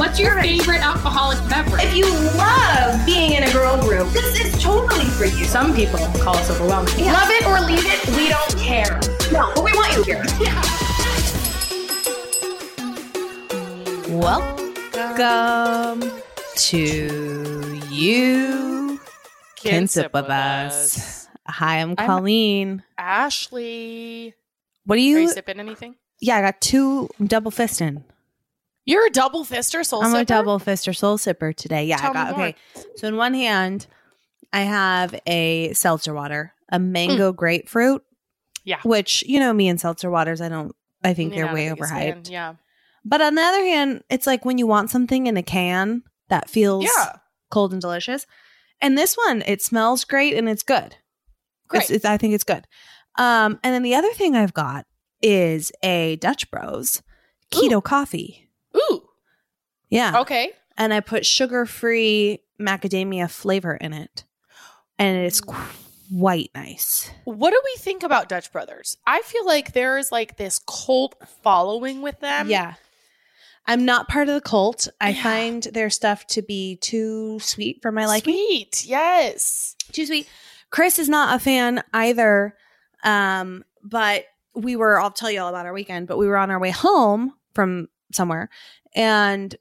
What's your favorite alcoholic beverage? If you love being in a girl group, this is totally for you. Some people call us overwhelming. Love it or leave it, we don't care. No, but we want you here. Welcome to you can sip with us. Hi, I'm I'm- Colleen. Ashley. What do Are you? you sipping anything? yeah, I got two I'm double fisting. You're a double fister, soul sipper. I'm a double fister soul sipper today. Yeah, Tell I got okay. So in one hand, I have a seltzer water, a mango grapefruit. Mm. Yeah. Which, you know, me and seltzer waters, I don't I think You're they're way overhyped. Yeah. But on the other hand, it's like when you want something in a can that feels Yeah. cold and delicious. And this one, it smells great and it's good. Great. It's, it's, I think it's good. Um, and then the other thing I've got is a Dutch Bros keto coffee. Yeah. Okay. And I put sugar free macadamia flavor in it. And it's quite nice. What do we think about Dutch Brothers? I feel like there is like this cult following with them. yeah. I'm not part of the cult. I Yeah. find their stuff to be too sweet for my liking. Sweet. Yes. too sweet. Chris is not a fan either. Um, but we were, I'll tell you all about our weekend, but we were on our way home from somewhere and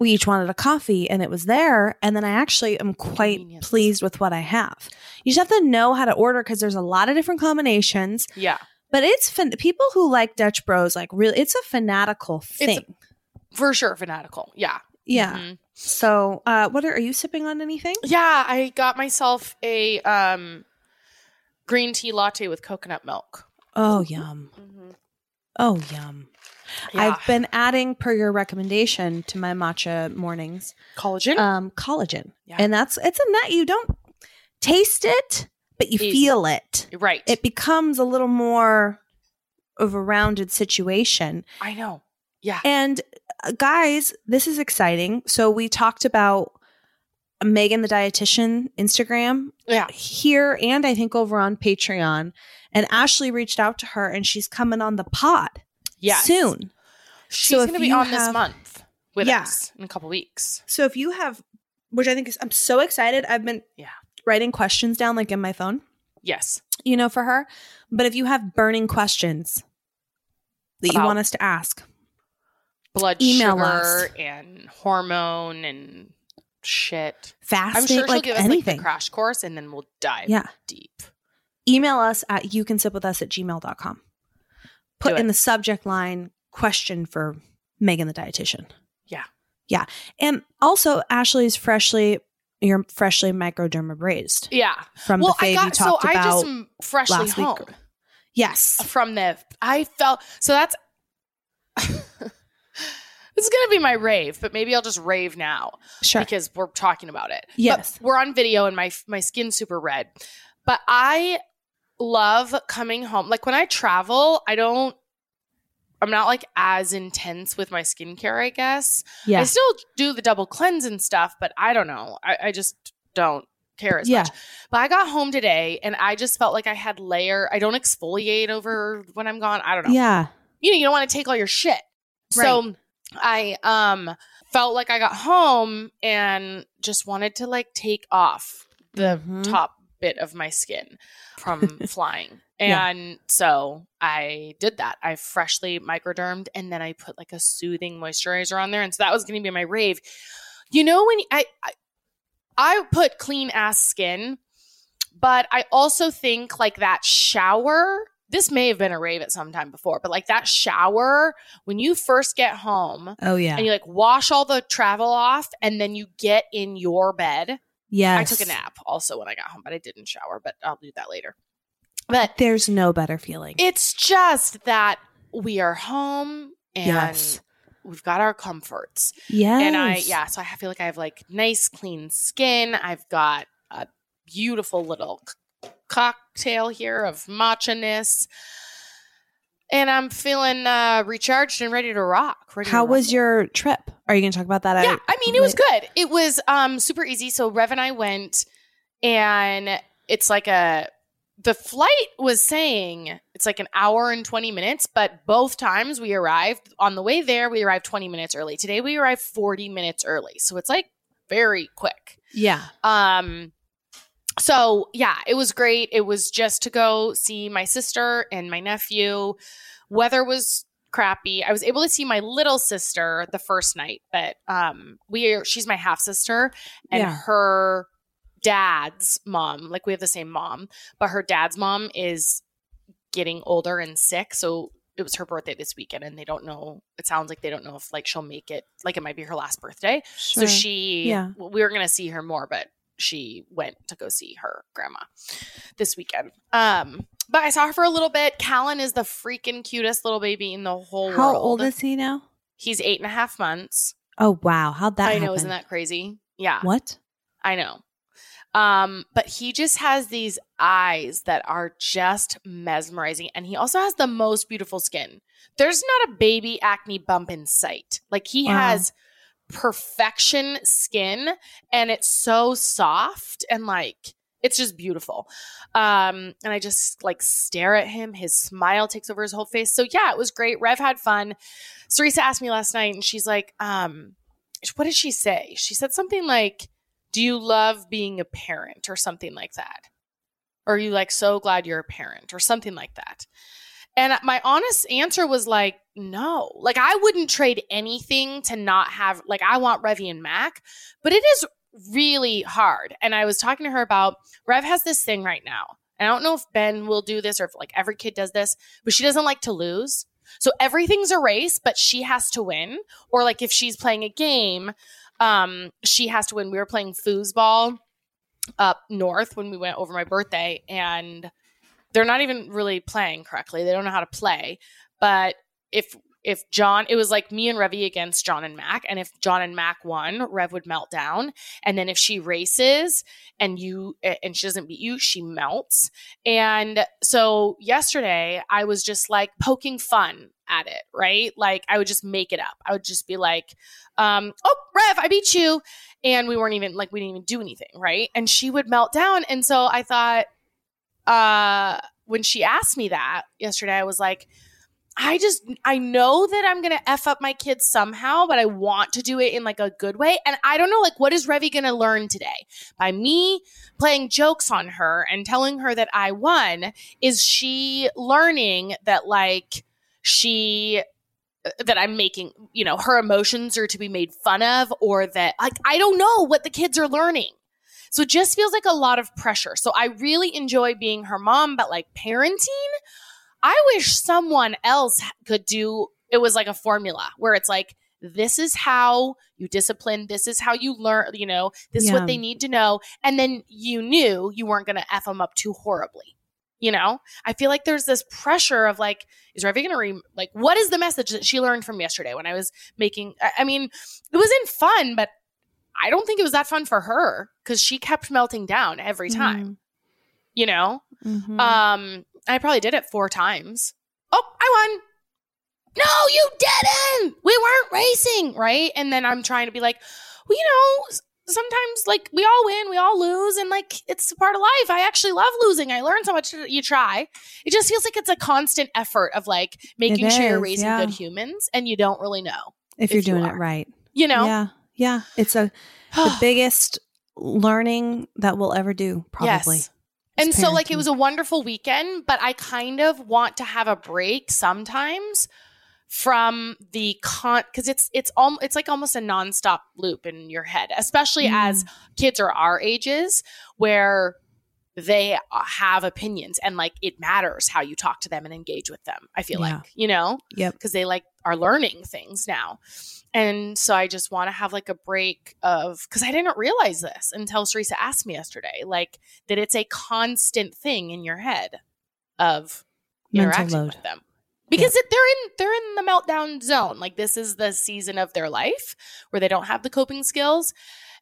we each wanted a coffee and it was there. And then I actually am quite pleased with what I have. You just have to know how to order because there's a lot of different combinations, Yeah. but it's fan- people who like Dutch Bros, like really, it's a fanatical thing. For sure. Fanatical. Yeah. yeah. Mhm. So, uh, what are, are you sipping on anything? Yeah. I got myself a um green tea latte with coconut milk. Oh, yum. Mhm. Oh, yum. Yeah. I've been adding per your recommendation to my matcha mornings collagen. um collagen. Yeah. And that's it's a nut you don't taste it, but you Easy. feel it. right. It becomes a little more of a rounded situation. I know. Yeah. And uh, guys, this is exciting. So we talked about Megan the dietitian Instagram Yeah. here and I think over on Patreon. And Ashley reached out to her and she's coming on the pod Yes. soon. She's So going to be on this month with Yeah. us in a couple weeks. So if you have, which I think is, I'm so excited. I've been Yeah. writing questions down like in my phone, Yes. you know, for her. But if you have burning questions that you want us to ask, Blood Email sugar us. and hormone and shit. fasting, I'm sure she'll like give us anything. like the crash course and then we'll dive Yeah. deep. Email us at you can sip with us at gmail.com. Put in the subject line question for Megan the dietitian. Yeah. Yeah. And also Ashley's freshly you're freshly microdermabrased Yeah. from well, the I fave got you so talked I about. just am freshly last week. yes. from the I felt so that's this is gonna be my rave, but maybe I'll just rave now. Sure. because we're talking about it. Yes. But we're on video and my my skin's super red. But I love coming home. Like when I travel, I don't I'm not like as intense with my skincare, I guess. yeah. I still do the double cleanse and stuff, but I don't know. I, I just don't care as Yeah. much. But I got home today and I just felt like I had layer. I don't exfoliate over when I'm gone. I don't know Yeah. you know, you don't want to take all your shit. Right. So I um felt like I got home and just wanted to like take off the Mhm. top bit of my skin from flying. Yeah. And so I did that. I freshly microdermed and then I put like a soothing moisturizer on there. And so that was going to be my rave. You know, when I, I, I put clean ass skin, but I also think like that shower. This may have been a rave at some time before, but like that shower when you first get home Oh yeah. and you like wash all the travel off and then you get in your bed. Yes. I took a nap also when I got home, but I didn't shower, but I'll do that later. But There's no better feeling. it's just that we are home and Yes. we've got our comforts. yes. And I, yeah, so I feel like I have like nice, clean skin. I've got a beautiful little c- cocktail here of matcha ness. And I'm feeling uh, recharged and ready to rock. Ready to How was your trip? Are you going to talk about that? Yeah, I mean, it was good. It was um super easy. So Rev and I went, and it's like a the flight was saying It's like an hour and 20 minutes, but both times we arrived on the way there, we arrived 20 minutes early. Today we arrived 40 minutes early. So it's like very quick. Yeah. Um so yeah, it was great. It was just to go see my sister and my nephew. Weather was crappy. I was able to see my little sister the first night, but um we are, she's my half sister and Yeah. her dad's mom, like we have the same mom, but her dad's mom is getting older and sick, so it was her birthday this weekend and they don't know it sounds like they don't know if like she'll make it like it might be her last birthday Sure. so she, Yeah. we were going to see her more, but she went to go see her grandma this weekend. Um, but I saw her for a little bit. Callan is the freaking cutest little baby in the whole How world. How old is he now? He's eight and a half months. Oh wow, how'd that I know, happen? isn't that crazy? Yeah, what? I know. Um, but he just has these eyes that are just mesmerizing, and he also has the most beautiful skin. There's not a baby acne bump in sight. Like he Wow. has perfection skin, and it's so soft and like it's just beautiful. Um, and I just like stare at him. His smile takes over his whole face. So yeah, it was great. Rev had fun. Sarisa asked me last night, and she's like, um, what did she say? She said something like, Do you love being a parent or something like that? Or are you like so glad you're a parent or something like that? And my honest answer was like, no. Like I wouldn't trade anything to not have like I want Revy and Mac, but it is really hard. And I was talking to her about Rev has this thing right now. And I don't know if Ben will do this or if like every kid does this, but she doesn't like to lose. So everything's a race, but she has to win. Or like if she's playing a game, um, she has to win. We were playing foosball up north when we went over my birthday, and they're not even really playing correctly. They don't know how to play. But if if John, it was like me and Revy against John and Mac, and if John and Mac won, Rev would melt down. And then if she races and you and she doesn't beat you, she melts. And so yesterday, I was just like poking fun at it, right? Like I would just make it up. I would just be like, um, "Oh, Rev, I beat you," and we weren't even like we didn't even do anything, right? And she would melt down, and so I thought, uh, when she asked me that yesterday, I was like. I just I know that I'm gonna f up my kids somehow, but I want to do it in like a good way. And I don't know, like, what is Revy gonna learn today by me playing jokes on her and telling her that I won? Is she learning that like she that I'm making, you know, her emotions are to be made fun of, or that like I don't know what the kids are learning. So it just feels like a lot of pressure. So I really enjoy being her mom, but like parenting. I wish someone else could do it was like a formula where it's like this is how you discipline, this is how you learn, you know, this is what they need to know and then you knew you weren't going to f them up too horribly. You know? I feel like there's this pressure of like is Revi going to re- like what is the message that she learned from yesterday when I was making I, I mean, it wasn't fun, but I don't think it was that fun for her cuz she kept melting down every time, you know? Mhm. Um, I probably did it four times. Oh, I won. No, you didn't. We weren't racing, right? And then I'm trying to be like, well, you know, sometimes like we all win, we all lose, and like it's a part of life. I actually love losing. I learn so much. That you try. It just feels like it's a constant effort of like making It sure you're raising yeah. good humans, and you don't really know. if you're if you doing it right. You know, Yeah. Yeah. It's a the biggest learning that we'll ever do, probably. Yes. And so, like, it was a wonderful weekend, but I kind of want to have a break sometimes from the con because it's it's all it's like almost a nonstop loop in your head, especially Mm. as kids are our ages where they uh, have opinions and like it matters how you talk to them and engage with them. I feel Yeah. like you know Yep. because they like are learning things now. And so I just want to have like a break of because I didn't realize this until Teresa asked me yesterday, like that it's a constant thing in your head of Mental interacting load. with them. Because it, they're in they're in the meltdown zone. Like this is the season of their life where they don't have the coping skills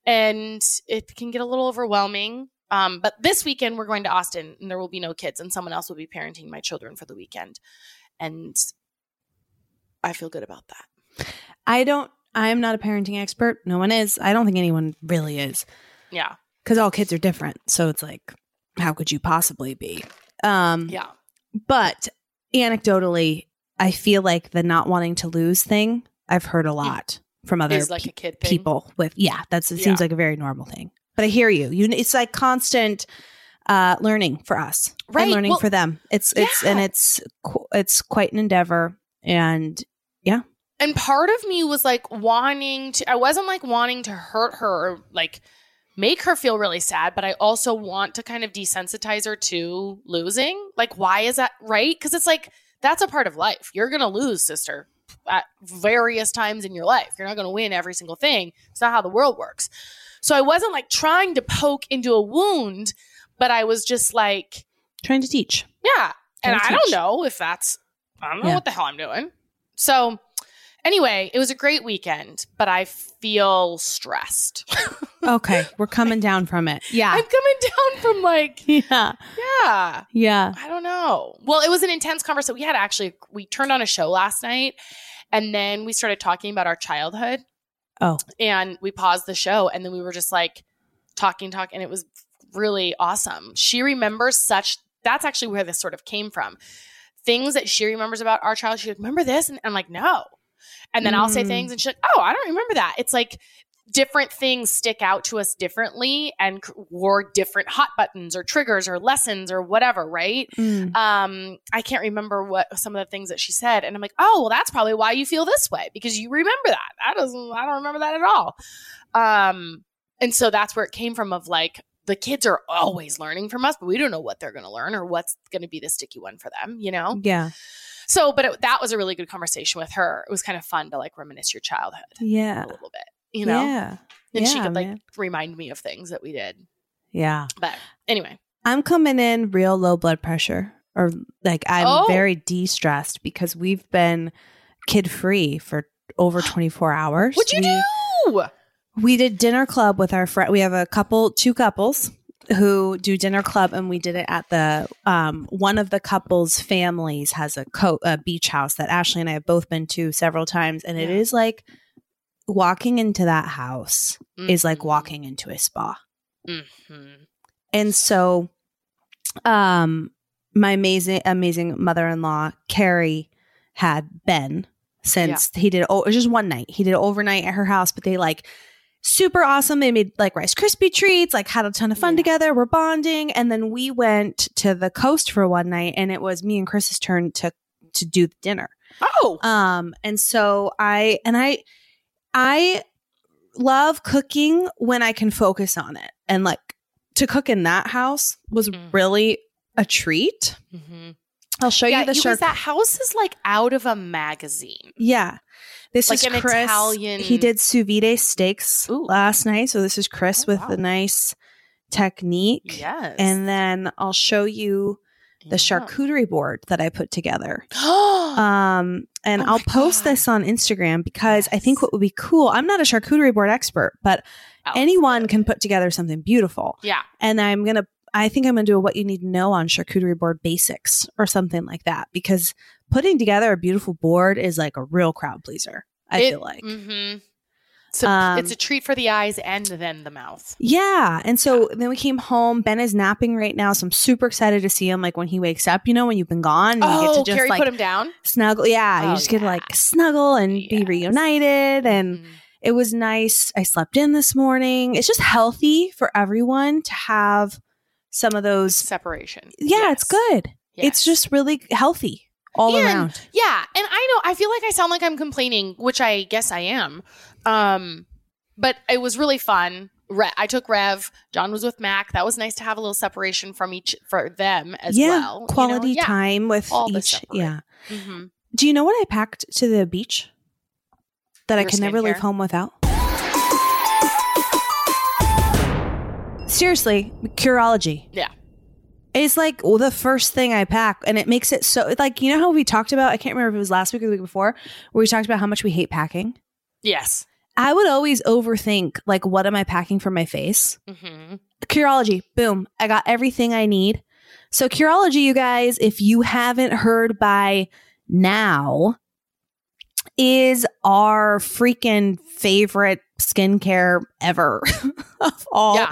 and it can get a little overwhelming. Um, but this weekend we're going to Austin and there will be no kids and someone else will be parenting my children for the weekend. And I feel good about that. I don't I'm not a parenting expert. No one is. I don't think anyone really is. Yeah. Because all kids are different. So it's like, how could you possibly be? Um Yeah. but anecdotally, I feel like the not wanting to lose thing, I've heard a lot from other like pe- a kid people with yeah, that's it Yeah. seems like a very normal thing. But I hear you. You it's like constant uh learning for us. Right. And learning Well, for them. It's it's and it's it's quite an endeavor and yeah. and part of me was like wanting to i wasn't like wanting to hurt her or like make her feel really sad but i also want to kind of desensitize her to losing like why is that right because it's like that's a part of life you're gonna lose sister at various times in your life you're not gonna win every single thing it's not how the world works so i wasn't like trying to poke into a wound but i was just like trying to teach. yeah. And Gotta I don't know if that's, I don't know Yeah. what the hell I'm doing. So, anyway, it was a great weekend, but I feel stressed. Okay, we're coming down from it. Yeah. I'm coming down from like, yeah. yeah, Yeah. I don't know. Well, it was an intense conversation. We had actually, we turned on a show last night and then we started talking about our childhood. Oh. And we paused the show and then we were just like talking, talking, and it was really awesome. She remembers such, that's actually where this sort of came from. Things that she remembers about our childhood. She's like, remember this? And I'm like, no. And then I'll say Mm. things and she's like, oh, I don't remember that. It's like different things stick out to us differently and wore different hot buttons or triggers or lessons or whatever, right? Mm. um i can't remember what some of the things that she said and i'm like oh well that's probably why you feel this way because you remember that that doesn't i don't remember that at all um and so that's where it came from of like the kids are always learning from us but we don't know what they're going to learn or what's going to be the sticky one for them you know Yeah. so but it, that was a really good conversation with her it was kind of fun to like reminisce your childhood Yeah. a little bit you know Yeah. and she could like man. remind me of things that we did Yeah. but anyway I'm coming in real low blood pressure or like I'm Oh. very de-stressed because we've been kid free for over 24 hours. what'd you we, do We did dinner club with our friend. We have a couple, two couples who do dinner club, and we did it at the um, one of the couples' families has a, co- a beach house that Ashley and I have both been to several times, and it Yeah. is like walking into that house is like Mhm. walking into a spa. Mhm. And so um my amazing amazing mother-in-law Carrie had Ben since he did oh it was just one night. He did overnight at her house, but they like super awesome. They made like Rice Krispie treats, like had a ton of fun Yeah. together. We're bonding. And then we went to the coast for one night and it was me and Chris's turn to to do the dinner. oh Um, and so I and I I love cooking when I can focus on it. And like to cook in that house was Mm. really a treat. Mhm. I'll show yeah, you the that house is like out of a magazine. yeah. This Like is an Chris. Italian- He did sous vide steaks Ooh. last night. So this is Chris Oh, with wow. the nice technique. Yes. And then I'll show you the charcuterie board that I put together. Um, and Oh I'll post God. this on Instagram because I think what would be cool, I'm not a charcuterie board expert, but Oh, anyone can put together something beautiful. Yeah. And I'm going to, I think I'm going to do a what you need to know on charcuterie board basics or something like that because putting together a beautiful board is like a real crowd pleaser. I It- feel like. mhm. So Um, it's a treat for the eyes and then the mouth. Yeah. And so then we came home. Ben is napping right now. So I'm super excited to see him like when he wakes up, you know, when you've been gone. And you Oh, get to just Carrie like put him down. snuggle. Yeah. Oh, you just get to like snuggle and be reunited. And Mhm. it was nice. I slept in this morning. It's just healthy for everyone to have some of those. separation. Yeah, it's Yes. good. It's just really healthy all And- around. Yeah, and I know I feel like I sound like I'm complaining, which I guess I am. Um, but it was really fun. Re- I took Rev. John was with Mac. That was nice to have a little separation from each for them as yeah. well. you know? Quality Yeah. time with All each. Yeah. Mhm. Do you know what I packed to the beach that I can never leave home without? Seriously, Curology. Yeah. It's like well, the first thing I pack, and it makes it so like you know how we talked about. I can't remember if it was last week or the week before, where we talked about how much we hate packing. Yes. I would always overthink like what am I packing for my face. hmm Curology, boom, I got everything I need. So Curology, you guys, if you haven't heard by now, is our freaking favorite skincare ever of all Yeah.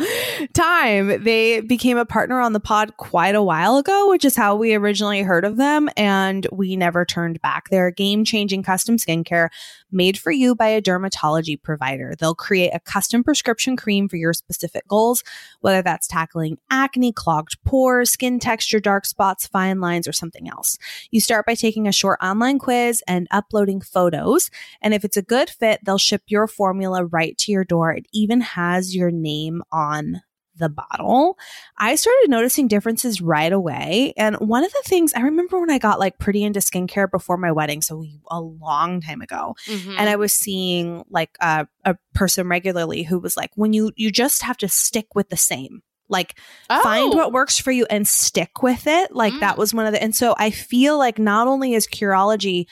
time. They became a partner on the pod quite a while ago, which is how we originally heard of them, and we never turned back. They're a game changing custom skincare made for you by a dermatology provider. They'll create a custom prescription cream for your specific goals, whether that's tackling acne, clogged pores, skin texture, dark spots, fine lines, or something else. You start by taking a short online quiz and uploading photos. And if it's a good fit, they'll ship your formula right to your door. It even has your name on the bottle. I started noticing differences right away. And one of the things I remember when I got like pretty into skincare before my wedding, so a long time ago, Mhm. and I was seeing like a, a person regularly who was like, when you you just have to stick with the same. Like find Oh. what works for you and stick with it. Like Mm. that was one of the and so I feel like not only is Curology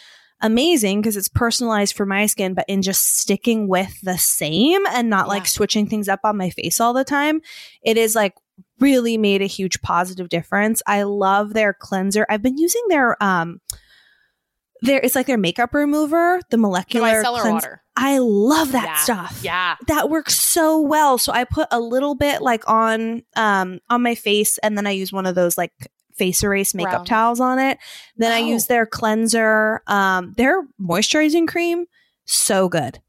amazing because it's personalized for my skin, but in just sticking with the same and not like switching things up on my face all the time, it is like really made a huge positive difference. I love their cleanser. I've been using their um their it's like their makeup remover, the The molecular cleanse- water. I love that Yeah. stuff Yeah. that works so well. So I put a little bit like on um on my face and then I use one of those like face erase makeup towels on it. Then I Oh. use their cleanser, um their moisturizing cream, so good.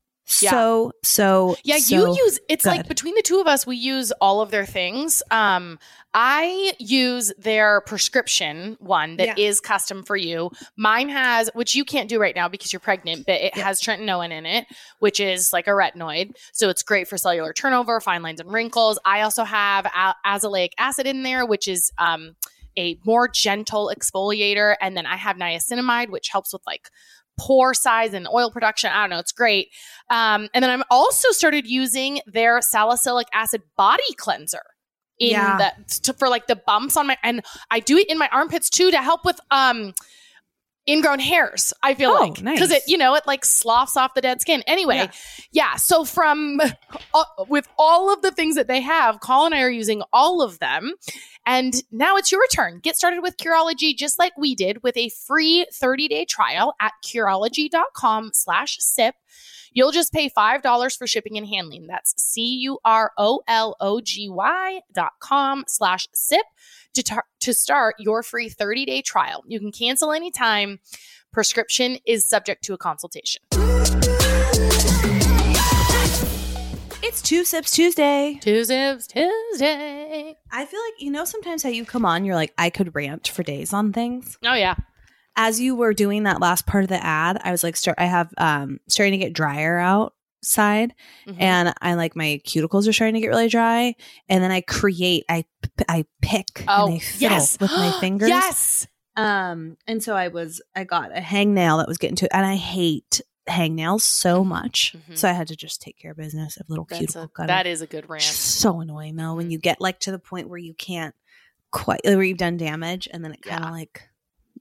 Yeah. So so Yeah, so you use it's like between the two of us, we use all of their things. Um, I use their prescription one that is Yeah. custom for you. Mine has, which you can't do right now because you're pregnant, but it Yeah. has tretinoin in it, which is like a retinoid. So it's great for cellular turnover, fine lines, and wrinkles. I also have a- azelaic acid in there, which is um, a more gentle exfoliator. And then I have niacinamide, which helps with like pore size and oil production. I don't know. It's great. Um, and then I'm also started using their salicylic acid body cleanser in Yeah. the to, for like the bumps on my and I do it in my armpits too to help with um ingrown hairs. I feel Oh, like because it you know it like sloughs off the dead skin. Anyway, Yeah. yeah. so from uh, with all of the things that they have, Colleen and I are using all of them. And now it's your turn. Get started with Curology just like we did with a free 30-day trial at Curology.com slash sip. You'll just pay $5 for shipping and handling. That's C-U-R-O-L-O-G-Y dot com slash sip to, tar- to start your free 30-day trial. You can cancel anytime. Prescription is subject to a consultation. It's two sips Tuesday. Two Sips Tuesday. I feel like you know sometimes how you come on, you're like, I could rant for days on things. Oh, yeah. As you were doing that last part of the ad, I was like, start. I have um starting to get drier outside, Mhm. and I like my cuticles are starting to get really dry, and then I create, I I pick Oh, and I yes. with my fingers. Yes. Um, and so I was, I got a hangnail that was getting to, and I hate hangnails so much, Mhm. so I had to just take care of business. of little That's cuticle a, that is a good rant. so annoying though when Mhm. you get like to the point where you can't quite where you've done damage, and then it kind of Yeah. like.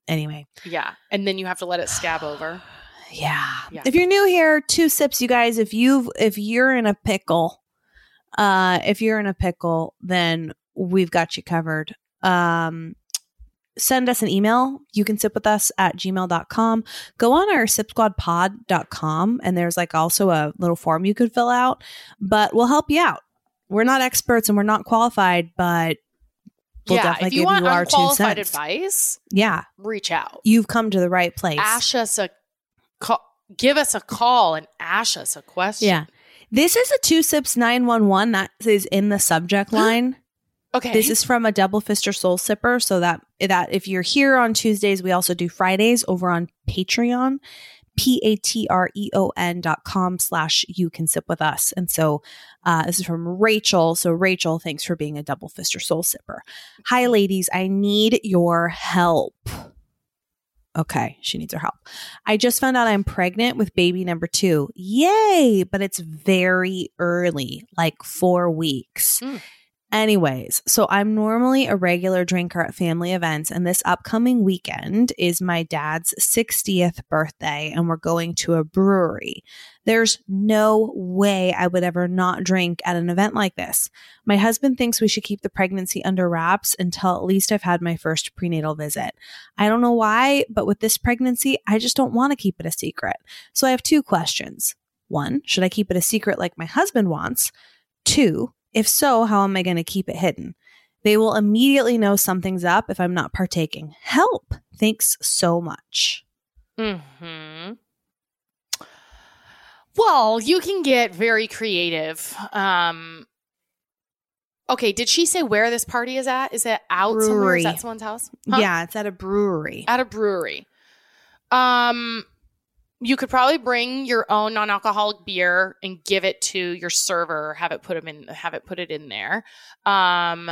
Anyway, Yeah. And then you have to let it scab over. Yeah. Yeah. If you're new here, two sips, you guys. If you've if you're in a pickle, uh, if you're in a pickle, then we've got you covered. Um, send us an email. You can sip with us at gmail.com. Go on our sipsquadpod.com and there's like also a little form you could fill out, but we'll help you out. We're not experts and we're not qualified, but we'll yeah. definitely If you give want you unqualified advice, Yeah. reach out. You've come to the right place. Ash us a call. Give us a call and ask us a question. Yeah. This is a two sips 911 that is in the subject line. Okay. This is from a double fister soul sipper. So that that if you're here on Tuesdays, we also do Fridays over on Patreon. P-A-T-R-E-O-N dot com slash you can sip with us. And so uh, this is from Rachel. So Rachel, thanks for being a double fister soul sipper. Hi ladies, I need your help. Okay, she needs her help. I just found out I'm pregnant with baby number two. Yay! But it's very early, like four weeks. Mm. Anyways, so I'm normally a regular drinker at family events, and this upcoming weekend is my dad's 60th birthday, and we're going to a brewery. There's no way I would ever not drink at an event like this. My husband thinks we should keep the pregnancy under wraps until at least I've had my first prenatal visit. I don't know why, but with this pregnancy, I just don't want to keep it a secret. So I have two questions. One, should I keep it a secret like my husband wants? Two, if so, how am I going to keep it hidden? They will immediately know something's up if I'm not partaking. Help. Thanks so much. Hmm. Well, you can get very creative. Um. Okay, did she say where this party is at? Is it out somewhere? Brewery. Is that someone's house? Huh? Yeah, it's at a brewery. at a brewery. Um, you could probably bring your own non-alcoholic beer and give it to your server. Have it put them in. Have it put it in there. Um,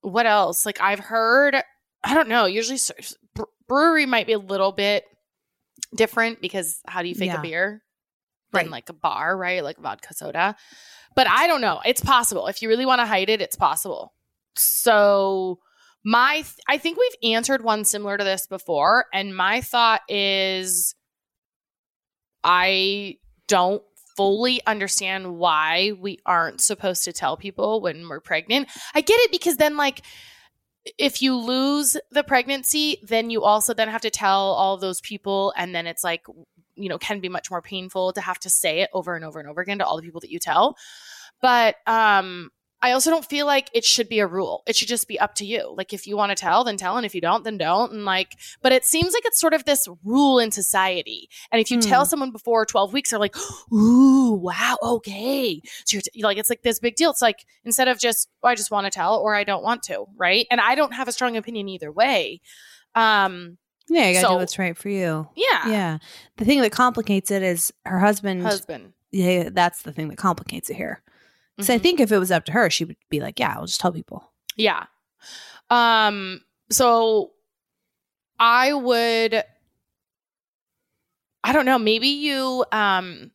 what else? Like I've heard. I don't know. Usually, brewery might be a little bit different because how do you fake Yeah. a beer? Than Right. like a bar, right? Like vodka soda. But I don't know. It's possible. If you really want to hide it, it's possible. So my th- I think we've answered one similar to this before and my thought is I don't fully understand why we aren't supposed to tell people when we're pregnant. I get it because then like if you lose the pregnancy, then you also then have to tell all those people and then it's like you know can be much more painful to have to say it over and over and over again to all the people that you tell. But um I also don't feel like it should be a rule. It should just be up to you. Like if you want to tell, then tell, and if you don't, then don't. And like, but it seems like it's sort of this rule in society. And if you Hmm. tell someone before 12 weeks, they're like, ooh, wow, okay. So you're t- like, it's like this big deal. It's like instead of just, oh, I just want to tell or I don't want to, right? And I don't have a strong opinion either way. Um, Yeah, you gotta So- do what's right for you. yeah. Yeah. The thing that complicates it is her husband. Husband. yeah, that's the thing that complicates it here. So I Mhm. think if it was up to her, she would be like, "Yeah, I'll just tell people." Yeah. Um so I would I don't know, maybe you um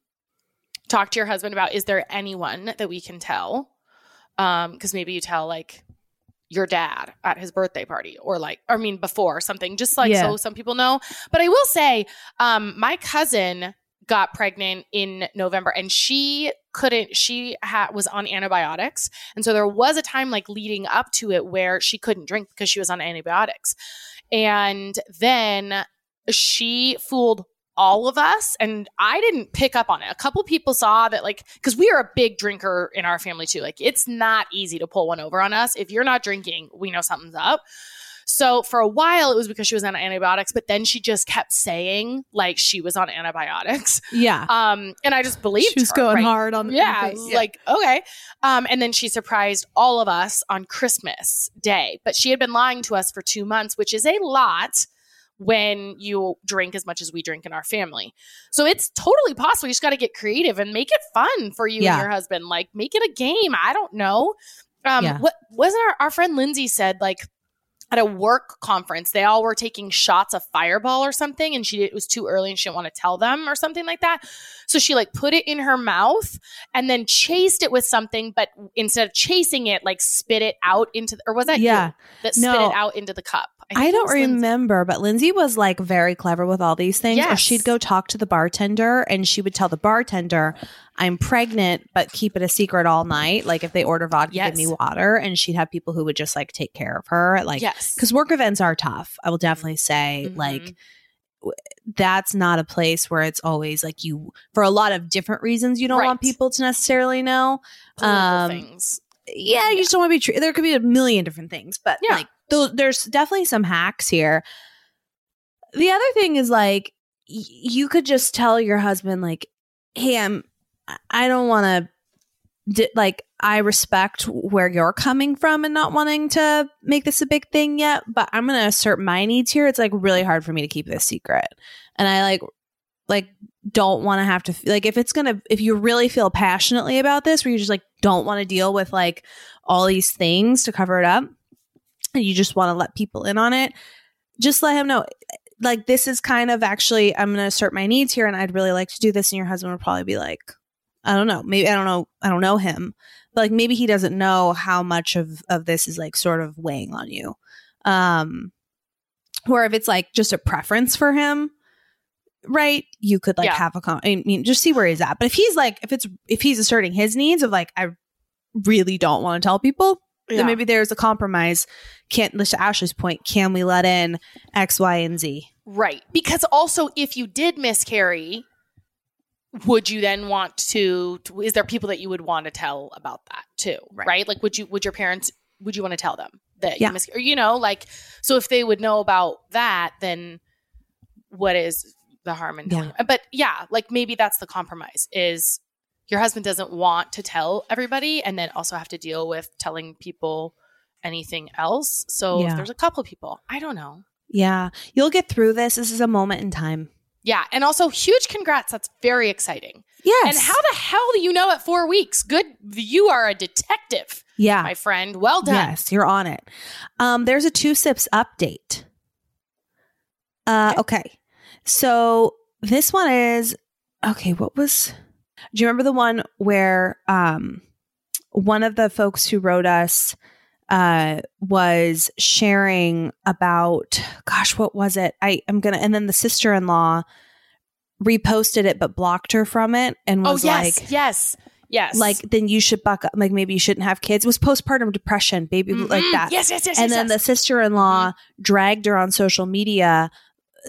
talk to your husband about is there anyone that we can tell? Um cuz maybe you tell like your dad at his birthday party or like I mean before something just like Yeah. so some people know. But I will say um my cousin got pregnant in November and she couldn't she ha- was on antibiotics. And so there was a time like leading up to it where she couldn't drink because she was on antibiotics. And then she fooled all of us and i didn't pick up on it. A couple people saw that like because we are a big drinker in our family too. Like it's not easy to pull one over on us. If you're not drinking we know something's up so for a while it was because she was on antibiotics but then she just kept saying like she was on antibiotics Yeah, um and i just believed she was her, going right? hard on. yeah, on it was things. like okay. Um, and then she surprised all of us on Christmas Day. But she had been lying to us for two months, which is a lot when you drink as much as we drink in our family. So it's totally possible. You just got to get creative and make it fun for you Yeah. and your husband. Like make it a game. I don't know. Um, Yeah. what wasn't our, our friend Lindsay said like at a work conference, they all were taking shots of fireball or something, and she it was too early and she didn't want to tell them or something like that. So she like put it in her mouth and then chased it with something, but instead of chasing it, like spit it out into the, or was that you yeah. that spit No. it out into the cup? I, it don't was Lindsay. remember, but Lindsay was like very clever with all these things. Or she'd go talk to the bartender and she would tell the bartender, I'm pregnant, but keep it a secret all night. Like if they order vodka, Yes. give me water. And she'd have people who would just like take care of her. Like, yes, because work events are tough. I will definitely say, Mhm. like, that's not a place where it's always like you, for a lot of different reasons, you don't want people to necessarily know. Political um, things. yeah, you just don't want to be true. There could be a million different things, but Yeah. like th- there's definitely some hacks here. The other thing is like y- you could just tell your husband like, "Hey, I'm I don't want to like I respect where you're coming from and not wanting to make this a big thing yet, but I'm going to assert my needs here. It's like really hard for me to keep this secret." And I like like don't want to have to like if it's gonna if you really feel passionately about this where you just like don't want to deal with like all these things to cover it up and you just want to let people in on it just let him know like this is kind of actually i'm gonna assert my needs here and i'd really like to do this and your husband would probably be like i don't know maybe i don't know i don't know him but like maybe he doesn't know how much of of this is like sort of weighing on you um or if it's like just a preference for him right you could like Yeah. have a con- i mean just see where he's at but if he's like if it's if he's asserting his needs of like i really don't want to tell people Yeah. then maybe there's a compromise can't to ashley's point can we let in x y and z Right. Because also, if you did miscarry, would you then want to, to- is there people that you would want to tell about that too Right. right, like would you would your parents would you want to tell them that Yeah. you or you know like so if they would know about that then what is the harm in telling but yeah like maybe that's the compromise is your husband doesn't want to tell everybody and then also have to deal with telling people anything else so Yeah. if there's a couple people i don't know Yeah. You'll get through this. This is a moment in time. Yeah and also huge congrats that's very exciting Yes. And how the hell do you know at four weeks? Good. You are a detective, Yeah. my friend. Well done. Yes, you're on it. Um, there's a two sips update. Uh, okay. So this one is okay. What was? Do you remember the one where um, one of the folks who wrote us uh was sharing about gosh what was it i i'm gonna and then the sister-in-law reposted it but blocked her from it and Oh, was yes. like yes. Yes. like then you should buck up like maybe you shouldn't have kids it was postpartum depression baby like Mhm. that Yes, yes, yes. and yes, then yes. the sister-in-law dragged her on social media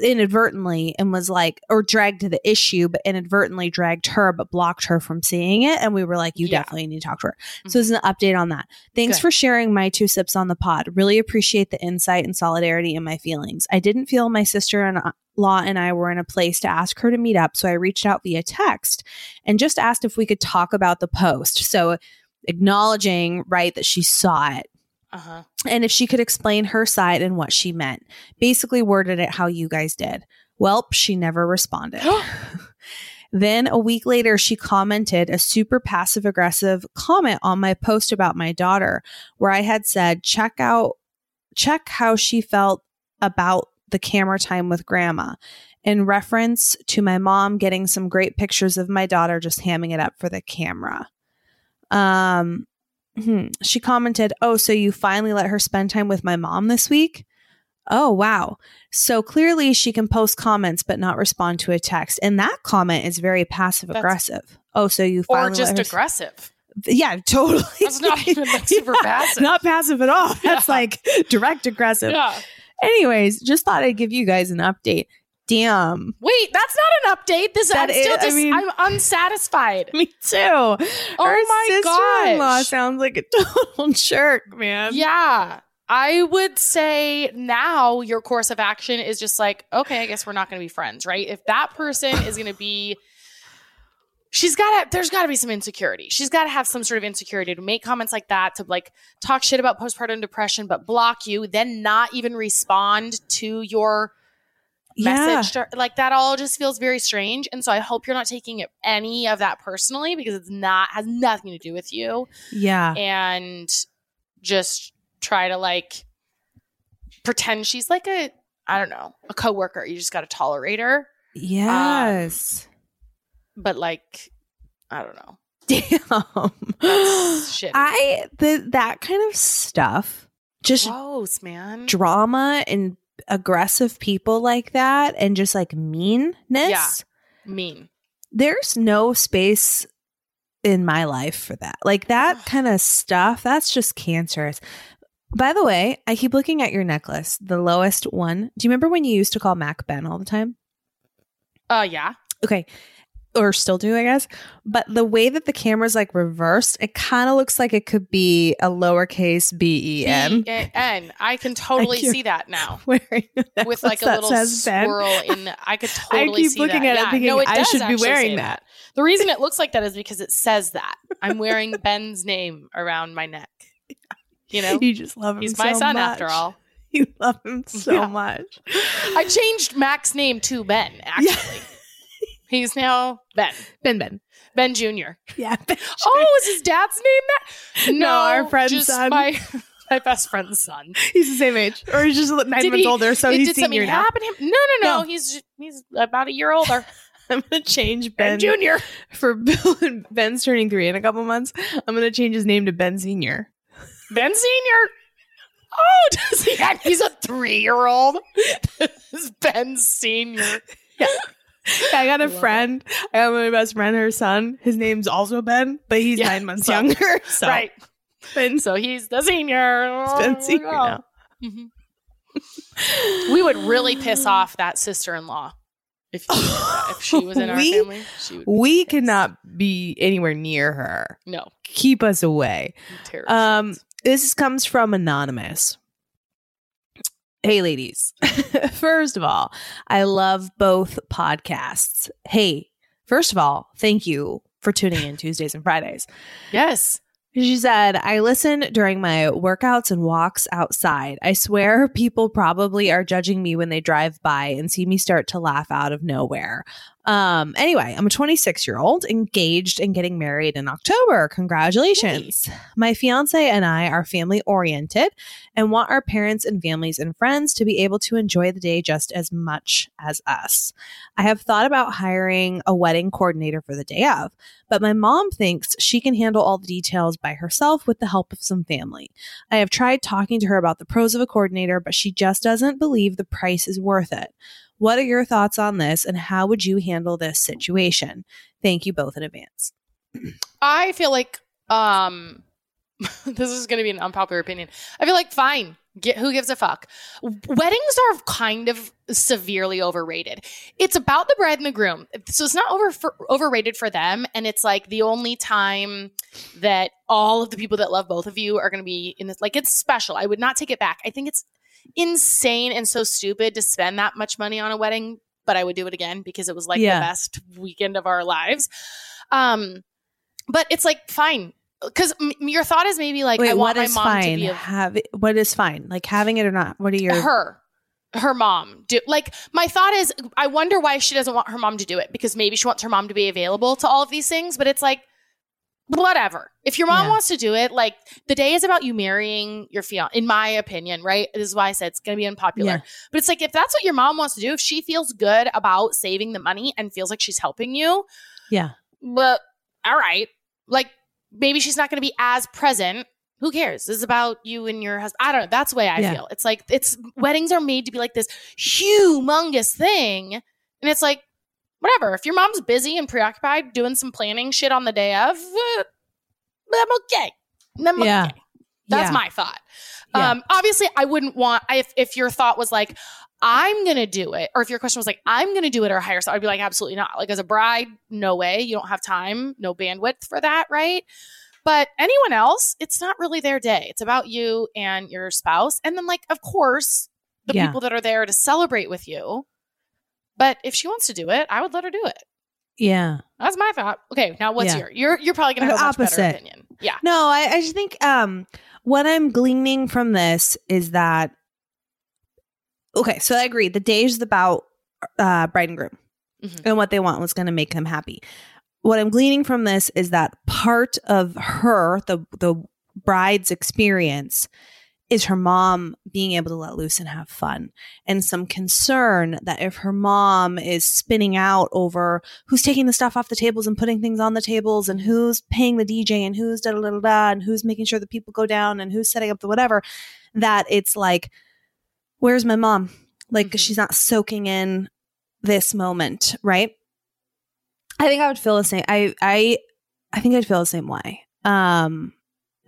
inadvertently and was like or dragged to the issue but inadvertently dragged her but blocked her from seeing it. And we were like you Yeah. definitely need to talk to her. So mm-hmm. this is an update on that. Thanks Good. for sharing my two sips on the pod. Really appreciate the insight and solidarity in my feelings. I didn't feel my sister-in-law uh, and i were in a place to ask her to meet up so i reached out via text and just asked if we could talk about the post. So acknowledging right that she saw it uh-huh. and if she could explain her side and what she meant. Basically, worded it how you guys did. Welp, she never responded. then a week later, she commented a super passive aggressive comment on my post about my daughter, where I had said, check out, check how she felt about the camera time with grandma in reference to my mom getting some great pictures of my daughter just hamming it up for the camera. Um, hmm. she commented, "Oh, so you finally let her spend time with my mom this week?" Oh, wow. So clearly she can post comments but not respond to a text. And that comment is very passive aggressive. Oh, so you finally Or just aggressive. Yeah, totally. That's not even like super passive. Not passive at all. That's Yeah. like direct aggressive. Yeah. Anyways, just thought I'd give you guys an update. Damn. Wait, that's not an update. This That I'm still is- I mean, I'm unsatisfied. Me too. Oh my sister-in-law gosh. sounds like a total jerk, man. Yeah. I would say now your course of action is just like, okay, I guess we're not going to be friends, right? If that person is going to be she's got to there's got to be some insecurity. She's got to have some sort of insecurity to make comments like that to like talk shit about postpartum depression but block you, then not even respond to your message to- like that all just feels very strange and so i hope you're not taking it- any of that personally because it's not has nothing to do with you Yeah. and just try to like pretend she's like a I don't know, a coworker. You just got to tolerate her, Yes. Um, but like I don't know. Damn. I the that kind of stuff just Gross, man. drama and aggressive people like that and just like meanness. Yeah. mean. There's no space in my life for that. Like that kind of stuff, that's just cancerous. By the way, I keep looking at your necklace, the lowest one. Do you remember when you used to call Mac Ben all the time? Uh yeah. Okay. Or still do, I guess. But the way that the camera's like reversed, it kind of looks like it could be a lowercase B E N. B-A-N. I can totally you're see that now. Wearing With like a little says Ben. swirl in I could totally I keep see looking that. at it thinking, no, it I should be wearing say that. The reason it looks like that is because it says that. I'm wearing Ben's name around my neck. You know? You just love him. He's my son much. after all. You love him so Yeah. much. I changed Mac's name to Ben, actually. He's now Ben. Ben Ben. Ben Jr. Yeah. Ben Oh, is his dad's name that? No, our friend's just son. My, my best friend's son. He's the same age, or he's just nine Did months he- older, so he's did senior now. happen him? No, no, no. No. He's he's about a year older. I'm gonna change Ben, Ben, Jr. for Bill. And Ben's turning three in a couple months. I'm gonna change his name to Ben Senior. Ben Senior. Oh, does he? act- He's a three-year-old. This is Ben Senior. I got a Love it. friend. I got my best friend. Her son. His name's also Ben, but he's Yeah, nine months so- younger. So Right. Ben, So he's the senior. Ben Senior now. Mhm. we would really piss off that sister-in-law If, if she was in our We- family, she would. We cannot be anywhere near her. No, Keep us away. Um, this comes from Anonymous. Hey, ladies. first of all, I love both podcasts. Hey, first of all, thank you for tuning in Tuesdays and Fridays. yes. She said, I listen during my workouts and walks outside. I swear people probably are judging me when they drive by and see me start to laugh out of nowhere. Um, anyway, I'm a 26 year old, engaged and getting married in October. Congratulations. My fiance and I are family oriented and want our parents and families and friends to be able to enjoy the day just as much as us. I have thought about hiring a wedding coordinator for the day of but my mom thinks she can handle all the details by herself with the help of some family. I have tried talking to her about the pros of a coordinator, but she just doesn't believe the price is worth it. What are your thoughts on this, and how would you handle this situation? Thank you both in advance. I feel like um this is going to be an unpopular opinion. I feel like fine. Get who gives a fuck. Weddings are kind of severely overrated. It's about the bride and the groom. So it's not over for, overrated for them and it's like the only time that all of the people that love both of you are going to be in this like it's special. I would not take it back. I think it's insane and so stupid to spend that much money on a wedding, but I would do it again because it was like Yeah. the best weekend of our lives. Um but it's like fine because m- your thought is maybe like I want my mom to be a, Have it, what is fine? Like having it or not? What are your her her mom do like my thought is I wonder why she doesn't want her mom to do it because maybe she wants her mom to be available to all of these things but it's like whatever if your mom Yeah. wants to do it like the day is about you marrying your fiance in my opinion right this is why I said it's going to be unpopular Yeah. but it's like if that's what your mom wants to do if she feels good about saving the money and feels like she's helping you Yeah. but all right like maybe she's not going to be as present who cares this is about you and your husband i don't know that's the way i Yeah. feel it's like it's weddings are made to be like this humongous thing and it's like whatever if your mom's busy and preoccupied doing some planning shit on the day of uh, i'm okay i'm Yeah. okay that's Yeah. my thought Yeah. um obviously i wouldn't want if if your thought was like I'm gonna do it, or if your question was like, I'm gonna do it or hire so I'd be like, absolutely not. Like as a bride, no way. You don't have time, no bandwidth for that, right? But anyone else, it's not really their day. It's about you and your spouse. And then, like, of course, the Yeah. people that are there to celebrate with you. But if she wants to do it, I would let her do it. Yeah. That's my thought. Okay, now what's Yeah. your you're you're probably gonna have a much better Opposite. opinion. Yeah. No, I, I just think um what I'm gleaning from this is that okay, so I agree. The day is about uh bride and groom Mhm. and what they want was gonna make them happy. What I'm gleaning from this is that part of her, the the bride's experience is her mom being able to let loose and have fun and some concern that if her mom is spinning out over who's taking the stuff off the tables and putting things on the tables and who's paying the DJ and who's da da da da and who's making sure the people go down and who's setting up the whatever, that it's like, where's my mom? Like, Mhm. she's not soaking in this moment, right? I think I would feel the same. I I I think I'd feel the same way. Um,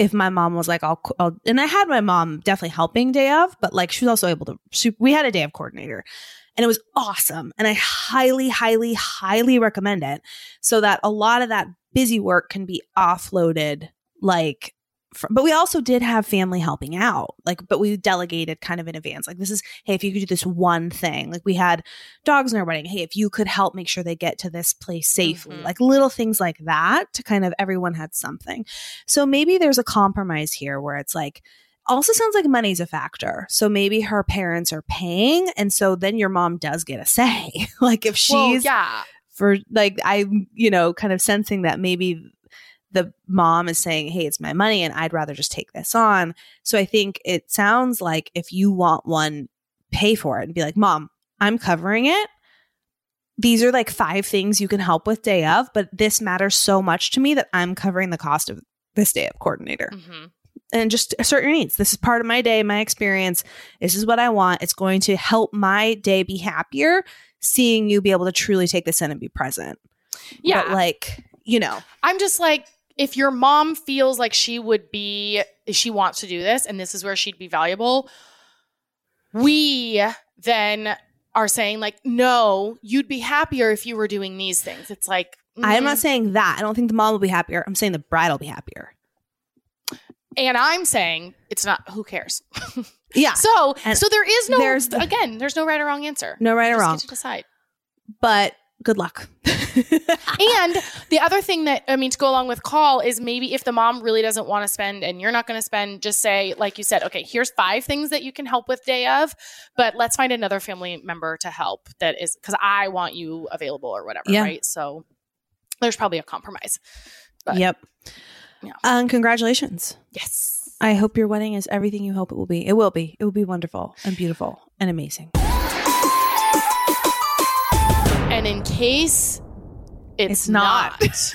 if my mom was like, I'll, I'll, and I had my mom definitely helping day of, but like she was also able to, she, we had a day of coordinator and it was awesome. And I highly, highly, highly recommend it so that a lot of that busy work can be offloaded. Like, but we also did have family helping out, like, but we delegated kind of in advance. Like, this is, hey, if you could do this one thing, like we had dogs in our wedding. Hey, if you could help make sure they get to this place safely, Mhm. like little things like that to kind of everyone had something. So maybe there's a compromise here where it's like, also sounds like money's a factor. So maybe her parents are paying. And so then your mom does get a say. like if she's Well, yeah. for like, I'm, you know, kind of sensing that maybe the mom is saying, Hey, it's my money and I'd rather just take this on. So I think it sounds like if you want one, pay for it and be like, Mom, I'm covering it. These are like five things you can help with day of, but this matters so much to me that I'm covering the cost of this day of coordinator hmm and just assert your needs. This is part of my day, my experience. This is what I want. It's going to help my day be happier seeing you be able to truly take this in and be present. Yeah. But like, you know, I'm just like, if your mom feels like she would be, she wants to do this and this is where she'd be valuable, we then are saying like, no, you'd be happier if you were doing these things. It's like I'm mm. not saying that. I don't think the mom will be happier. I'm saying the bride will be happier. and I'm saying it's not. Who cares? Yeah. So, And so there is no. there's the- again, there's no right or wrong answer. no right or wrong. To decide. But good luck. And the other thing that I mean to go along with Coll is maybe if the mom really doesn't want to spend and you're not going to spend, just say like you said, okay, here's five things that you can help with day of, but let's find another family member to help that is because I want you available or whatever, Yeah. right? So there's probably a compromise. But- yep. Yeah. Um, congratulations. Yes. I hope your wedding is everything you hope it will be. It will be. It will be wonderful and beautiful and amazing. And in case it's, It's not. not,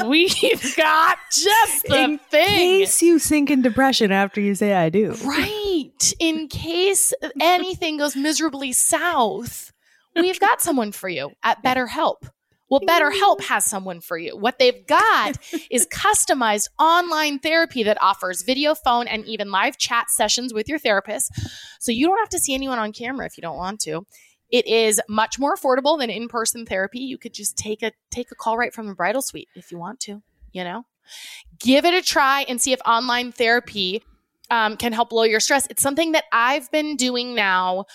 we've got just the In thing. In case you sink in depression after you say I do. Right. In case anything goes miserably south, we've got someone for you at BetterHelp. Well, BetterHelp has someone for you. What they've got is customized online therapy that offers video, phone, and even live chat sessions with your therapist. So you don't have to see anyone on camera if you don't want to. It is much more affordable than in-person therapy. You could just take a take a call right from the bridal suite if you want to, you know? Give it a try and see if online therapy um, can help lower your stress. It's something that I've been doing now.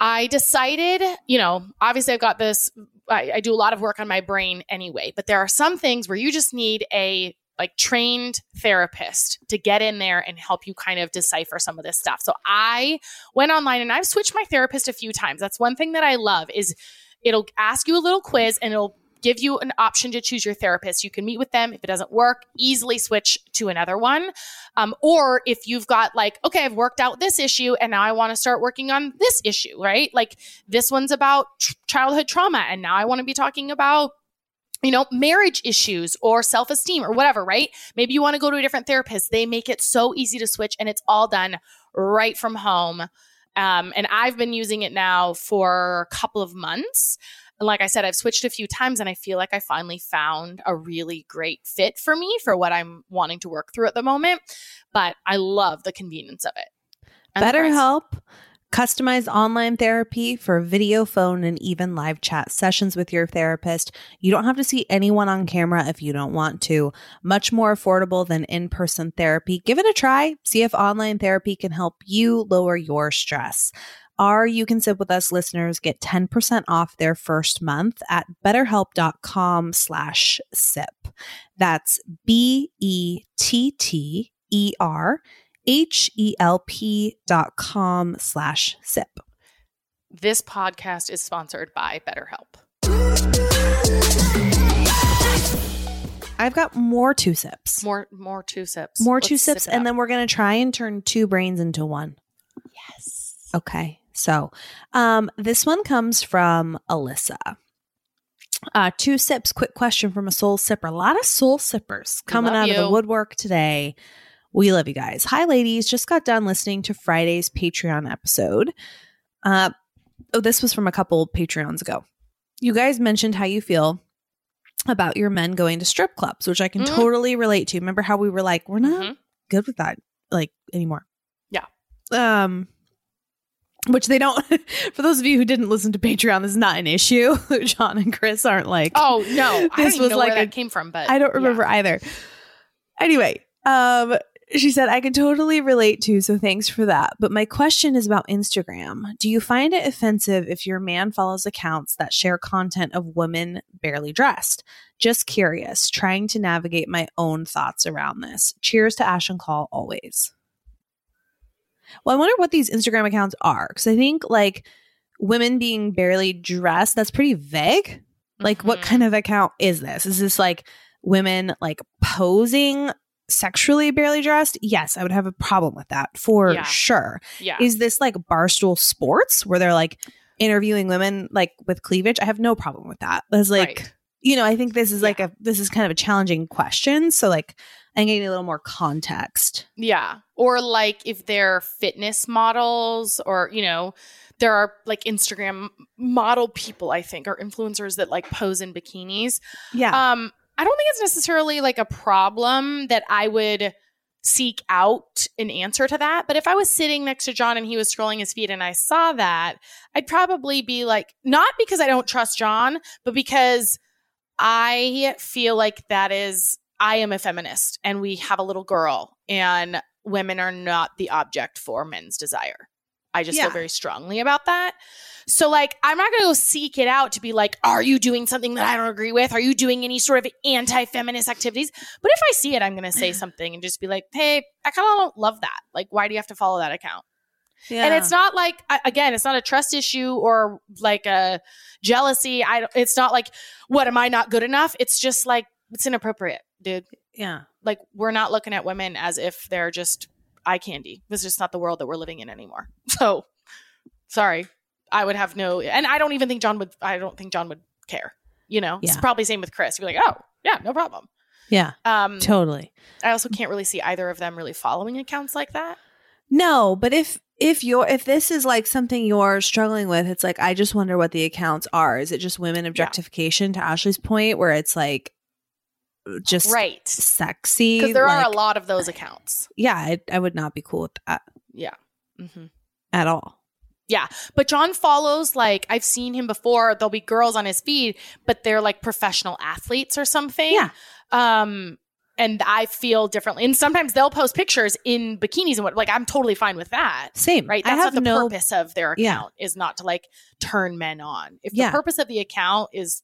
I decided, you know, obviously I've got this, I, I do a lot of work on my brain anyway, but there are some things where you just need a like trained therapist to get in there and help you kind of decipher some of this stuff. So I went online and I've switched my therapist a few times. That's one thing that I love is it'll ask you a little quiz and it'll give you an option to choose your therapist. You can meet with them. If it doesn't work, easily switch to another one. Um, or if you've got like, okay, I've worked out this issue and now I want to start working on this issue, right? Like this one's about childhood trauma and now I want to be talking about you know, marriage issues or self esteem or whatever, right? Maybe you want to go to a different therapist. They make it so easy to switch and it's all done right from home. Um, and I've been using it now for a couple of months. And like I said, I've switched a few times and I feel like I finally found a really great fit for me for what I'm wanting to work through at the moment. But I love the convenience of it. And. BetterHelp, customized online therapy for video, phone, and even live chat sessions with your therapist. You don't have to see anyone on camera if you don't want to. Much more affordable than in person therapy. Give it a try. See if online therapy can help you lower your stress. Our You Can Sip With Us listeners get 10% off their first month at betterhelp.com slash sip. That's B E T T E R H-E-L-P dot com slash sip. This podcast is sponsored by BetterHelp. I've got more two sips. More, more two sips. More Let's two sips, it and then we're gonna try and turn two brains into one. yes. Okay. So um this one comes from Alyssa. Uh two sips, quick question from a soul sipper. A lot of soul sippers coming love out of the woodwork today. We love you guys. Hi ladies, just got done listening to Friday's Patreon episode. Uh oh, this was from a couple Patreons ago. You guys mentioned how you feel about your men going to strip clubs, which I can Mhm. totally relate to. Remember how we were like, we're not Mhm. good with that like anymore. Yeah. Um which they don't for those of you who didn't listen to Patreon, this is not an issue. John and Chris aren't like Oh no, This was like where a- that came from, but I don't yeah. remember either. Anyway, um she said I can totally relate to, so thanks for that. But my question is about Instagram. Do you find it offensive if your man follows accounts that share content of women barely dressed? Just curious, trying to navigate my own thoughts around this. Cheers to Ash and Coll always. Well, I wonder what these Instagram accounts are because I think like women being barely dressed, that's pretty vague. Like, what Mhm. kind of account is this? Is this like women like posing sexually barely dressed? Yes, I would have a problem with that for Yeah. sure. Yeah. Is this like Barstool Sports where they're like interviewing women like with cleavage? I have no problem with that. That's like, Right. you know, I think this is like a this is kind of a challenging question. So like I'm getting a little more context. Yeah. Or like if they're fitness models or, you know, there are like Instagram model people, I think, or influencers that like pose in bikinis. Yeah. Um, I don't think it's necessarily like a problem that I would seek out an answer to that. But if I was sitting next to John and he was scrolling his feed and I saw that, I'd probably be like, not because I don't trust John, but because I feel like that is, I am a feminist and we have a little girl and women are not the object for men's desire. I just Yeah. feel very strongly about that. So, like, I'm not going to go seek it out to be like, are you doing something that I don't agree with? Are you doing any sort of anti feminist activities? But if I see it, I'm going to say something and just be like, hey, I kind of don't love that. Like, why do you have to follow that account? Yeah. And it's not like, again, it's not a trust issue or like a jealousy. I, it's not like, what am I not good enough? It's just like, it's inappropriate, dude. yeah. Like, we're not looking at women as if they're just eye candy. This is just not the world that we're living in anymore. So, sorry. I would have no, and I don't even think John would, I don't think John would care. You know, it's probably same with Chris. You'd be like, oh, yeah, no problem. Yeah. Um, Totally. I also can't really see either of them really following accounts like that. No, but if if you're if this is like something you're struggling with, it's like I just wonder what the accounts are. Is it just women objectification to Ashley's point where it's like just Right. sexy? Because there are a lot of those accounts. Yeah, I, I would not be cool with that Yeah. mm-hmm. at all. Yeah but John follows like I've seen him before. There'll be girls on his feed, but they're like professional athletes or something. Yeah. Um, and I feel differently. And sometimes they'll post pictures in bikinis and what. Like I'm totally fine with that. Same, Right. I That's have not the no. purpose of their account. Yeah. Is not to like turn men on. If Yeah. the purpose of the account is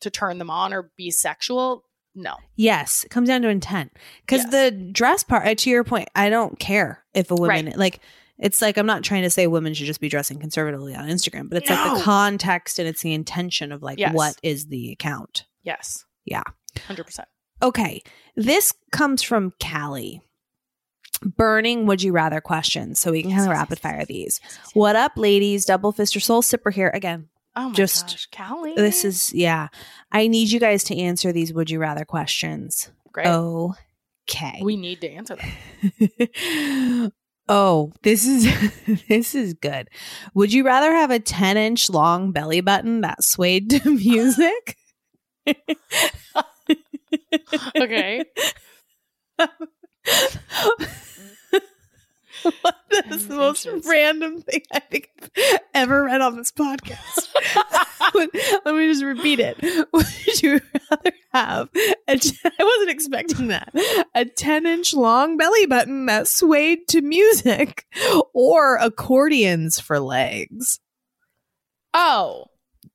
to turn them on or be sexual, no. Yes, it comes down to intent. Because Yes. the dress part, uh, to your point, I don't care if a woman like. It's like I'm not trying to say women should just be dressing conservatively on Instagram, but it's like the context and it's the intention of like Yes. what is the account. Yes. Yeah. Hundred percent. Okay. This comes from Callie. Burning would you rather questions. So we can kind of rapid fire these. What up, ladies? Double fist or soul sipper here again. Oh my Just- gosh, Callie. This is yeah. I need you guys to answer these would you rather questions. great. Okay. We need to answer them. oh, this is this is good. Would you rather have a 10 inch long belly button that swayed to music? Okay. That's the most random thing I think I've ever read on this podcast. Let me just repeat it. Would you rather have a t- I wasn't expecting that. A 10 inch long belly button that swayed to music or accordions for legs? Oh,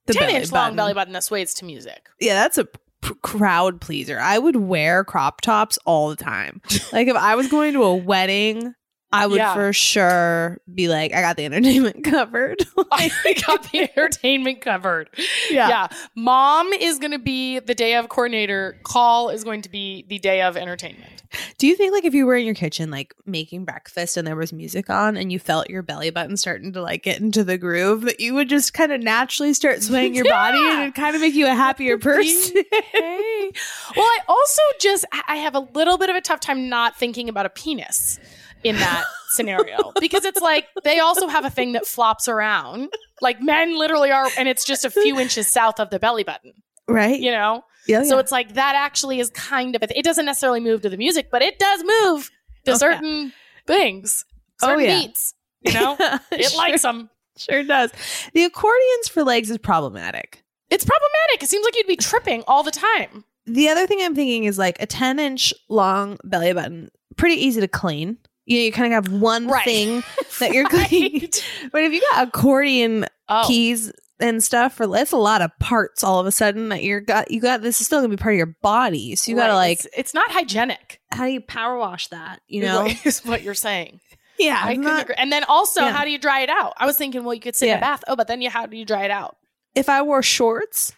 the 10 inch long button. belly button that sways to music. Yeah, that's a p- crowd pleaser. I would wear crop tops all the time. like if I was going to a wedding, I would Yeah. for sure be like, I got the entertainment covered. I got the entertainment covered. Yeah. Mom is going to be the day of coordinator. Coll is going to be the day of entertainment. Do you think like if you were in your kitchen like making breakfast and there was music on and you felt your belly button starting to like get into the groove that you would just kind of naturally start swaying your body and it'd kind of make you a happier person? Hey. Well, I also just I have a little bit of a tough time not thinking about a penis in that scenario because it's like they also have a thing that flops around. Like men literally are and it's just a few inches south of the belly button, right? you know? Yeah. So it's like that actually is kind of it doesn't necessarily move to the music, but it does move to Oh, yeah. certain things. Oh, Certain yeah. beats. You know? It Sure- likes them. sure does. The accordions for legs is problematic. It's problematic. It seems like you'd be tripping all the time. The other thing I'm thinking is like a 10 inch long belly button, pretty easy to clean. You know, you kind of have one Right. thing that you're cleaning. Right. But if you got accordion Oh. keys and stuff for that's a lot of parts all of a sudden that you're got you got this is still gonna be part of your body. So you gotta like it's, it's not hygienic. how do you power wash that? You know? is what you're saying. yeah. I couldn't agree. And then also, Yeah. how do you dry it out? I was thinking, well, you could sit in a bath. Oh, but then you how do you dry it out? if I wore shorts,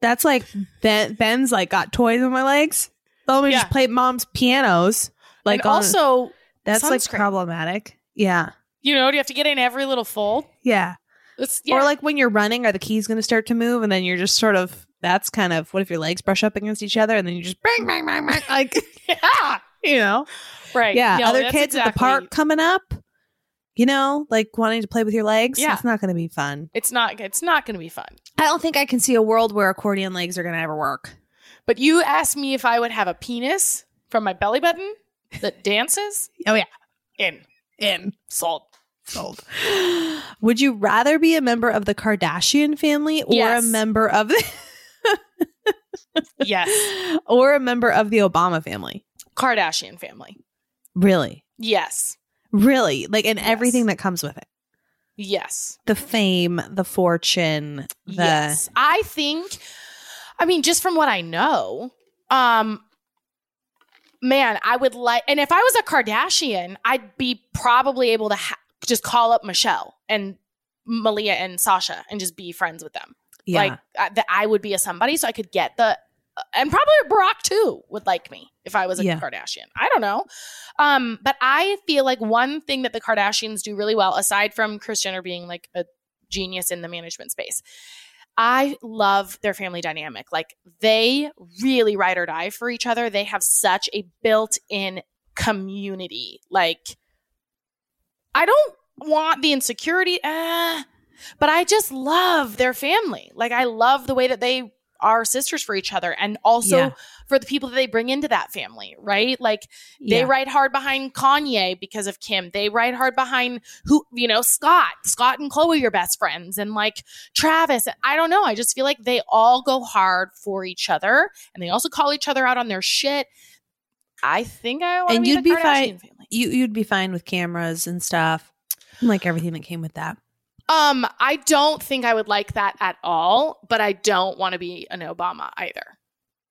that's like Ben Ben's like got toys on my legs. Let me Yeah. just play mom's pianos. Like and also, that's like problematic. Yeah. you know, do you have to get in every little fold? Yeah. Yeah. Or like when you're running, are the keys going to start to move? And then you're just sort of, that's kind of, what if your legs brush up against each other and then you just bang, bang, bang, bang, like, yeah, you know? right. Yeah. No, Other kids at the park coming up, you know, like wanting to play with your legs. Yeah. It's not going to be fun. It's not. It's not going to be fun. I don't think I can see a world where accordion legs are going to ever work. But you asked me if I would have a penis from my belly button. That dances Oh yeah. in In. sold. Sold. Would you rather be a member of the Kardashian family or Yes. a member of the Yes, or a member of the Obama family? Kardashian family. Really? Yes, Really? Like and Yes. everything that comes with it. yes, The fame, the fortune, the yes. I think. I mean, just from what I know, um, man, I would like, and if I was a Kardashian, I'd be probably able to ha- just call up Michelle and Malia and Sasha and just be friends with them. yeah. Like that, I would be a somebody, so I could get the, uh, and probably Barack too would like me if I was a Yeah. Kardashian. I don't know, um, but I feel like one thing that the Kardashians do really well, aside from Kris Jenner being like a genius in the management space. I love their family dynamic. Like they really ride or die for each other. They have such a built-in community. Like I don't want the insecurity, uh, but I just love their family. Like I love the way that they are sisters for each other and also Yeah. for the people that they bring into that family, right? Like they Yeah. ride hard behind Kanye because of Kim. They ride hard behind who, you know, Scott. Scott and Khloe are best friends and like Travis. I don't know. I just feel like they all go hard for each other and they also call each other out on their shit. I think I want And you'd the be fine- family. you you'd be fine with cameras and stuff. Like everything that came with that. Um, I don't think I would like that at all, but I don't want to be an Obama either.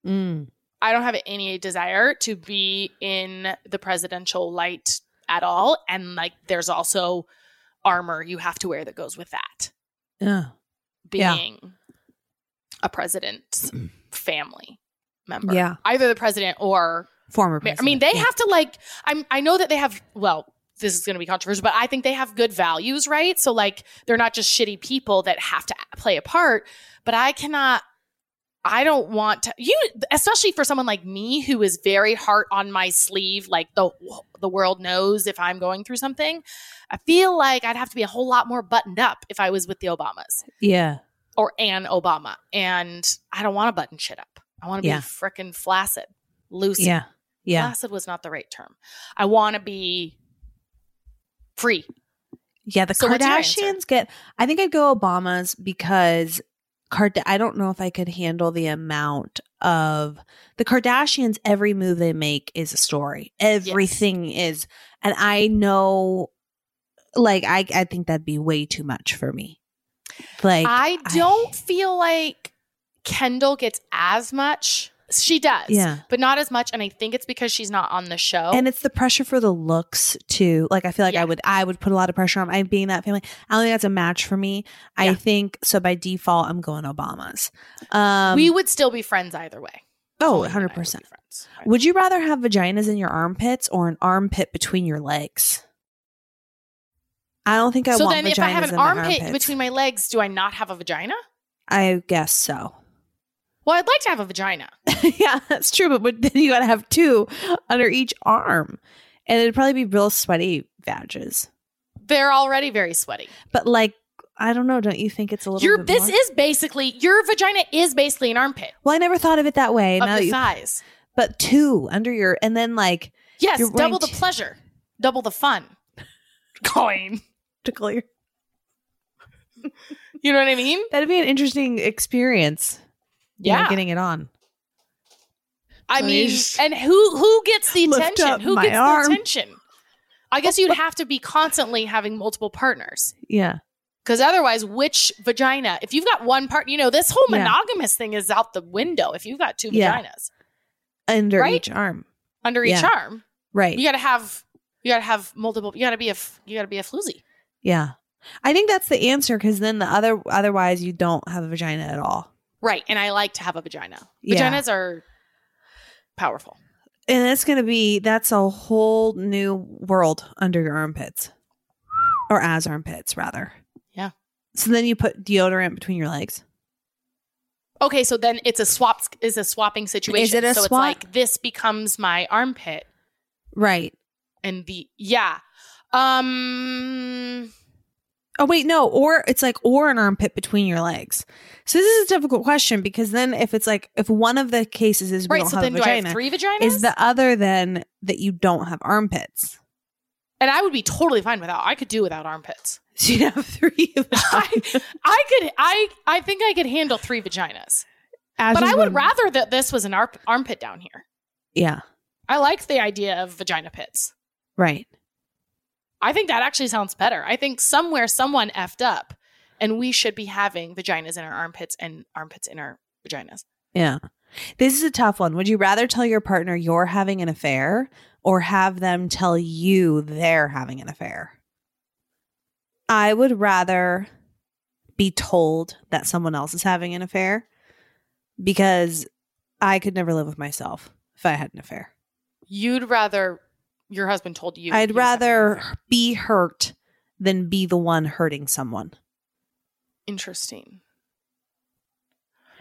Mm. I don't have any desire to be in the presidential light at all. And like, there's also armor you have to wear that goes with that Yeah. Yeah. being a president's family member. Yeah. Either the president or, Former I mean, they. Yeah. have to like, I'm, I know that they have, well, this is going to be controversial, but I think they have good values, right? So like, they're not just shitty people that have to play a part, but I cannot I don't want to you especially for someone like me who is very heart on my sleeve like the the world knows if I'm going through something. I feel like I'd have to be a whole lot more buttoned up if I was with the Obamas Yeah. or an Obama and I don't want to button shit up. I want to Yeah. be frickin' flaccid, lucid. Yeah. Yeah. Flaccid was not the right term. I want to be free. Yeah, the So what's your answer? Kardashians get. I think I'd go Obama's because Card. I don't know if I could handle the amount of the Kardashians. Every move they make is a story. Everything is, and I know, like I, I think that'd be way too much for me. Like I don't feel like Kendall gets as much. She does. Yeah. But not as much. And I think it's because she's not on the show. and it's the pressure for the looks too. Like I feel like Yeah. I would I would put a lot of pressure on I being that family. I don't think that's a match for me. I Yeah. think so by default I'm going Obama's. Um we would still be friends either way. Oh, Colleen and I would 100%. be friends. Would you rather have vaginas in your armpits or an armpit between your legs? I don't think I would. so want then, vaginas if I have an armpit between my legs, do I not have a vagina? I guess so. Well, I'd like to have a vagina. yeah, that's true. But, then you got to have two under each arm, and it'd probably be real sweaty vages. They're already very sweaty. But like, I don't know. Don't you think it's a little? Your bit this more? is basically your vagina is basically an armpit Well, I never thought of it that way. of Now the you- size. but two under your, and then like Yes, double the pleasure, double the fun. Coin. to clear. You know what I mean? That'd be an interesting experience. You know, Yeah. getting it on. I So mean, and who who gets the attention? Who gets arm. the attention? I guess you'd have to be constantly having multiple partners. Yeah. Because otherwise, which vagina? If you've got one part, you know, this whole Yeah. monogamous thing is out the window. If you've got two Yeah. vaginas Under Right? each arm. under each Yeah. arm, Right. you got to have you got to have multiple. You got to be a you got to be a floozy. Yeah. I think that's the answer because then the other otherwise you don't have a vagina at all. Right. And I like to have a vagina. Yeah. Vaginas are powerful. And that's gonna be that's a whole new world under your armpits. Or as armpits, rather. Yeah. So then you put deodorant between your legs. Okay, so then it's a swap is a swapping situation. Is it a so swap? it's like this becomes my armpit Right. and the yeah. Um Oh wait, no, or it's like or an armpit between your legs. So this is a difficult question because then if it's like if one of the cases is we right. don't So have then a do I have three vaginas? is the other then that you don't have armpits? and I would be totally fine without. I could do without armpits. So you have three. I. I could. I. I think I could handle three vaginas. As but I would one- rather that this was an arp- armpit down here. Yeah, I like the idea of vagina pits. right. I think that actually sounds better. I think somewhere someone effed up, and we should be having vaginas in our armpits and armpits in our vaginas. Yeah. This is a tough one. Would you rather tell your partner you're having an affair or have them tell you they're having an affair? I would rather be told that someone else is having an affair because I could never live with myself if I had an affair. You'd rather your husband told you. I'd he was having an rather be hurt than be the one hurting someone. Interesting.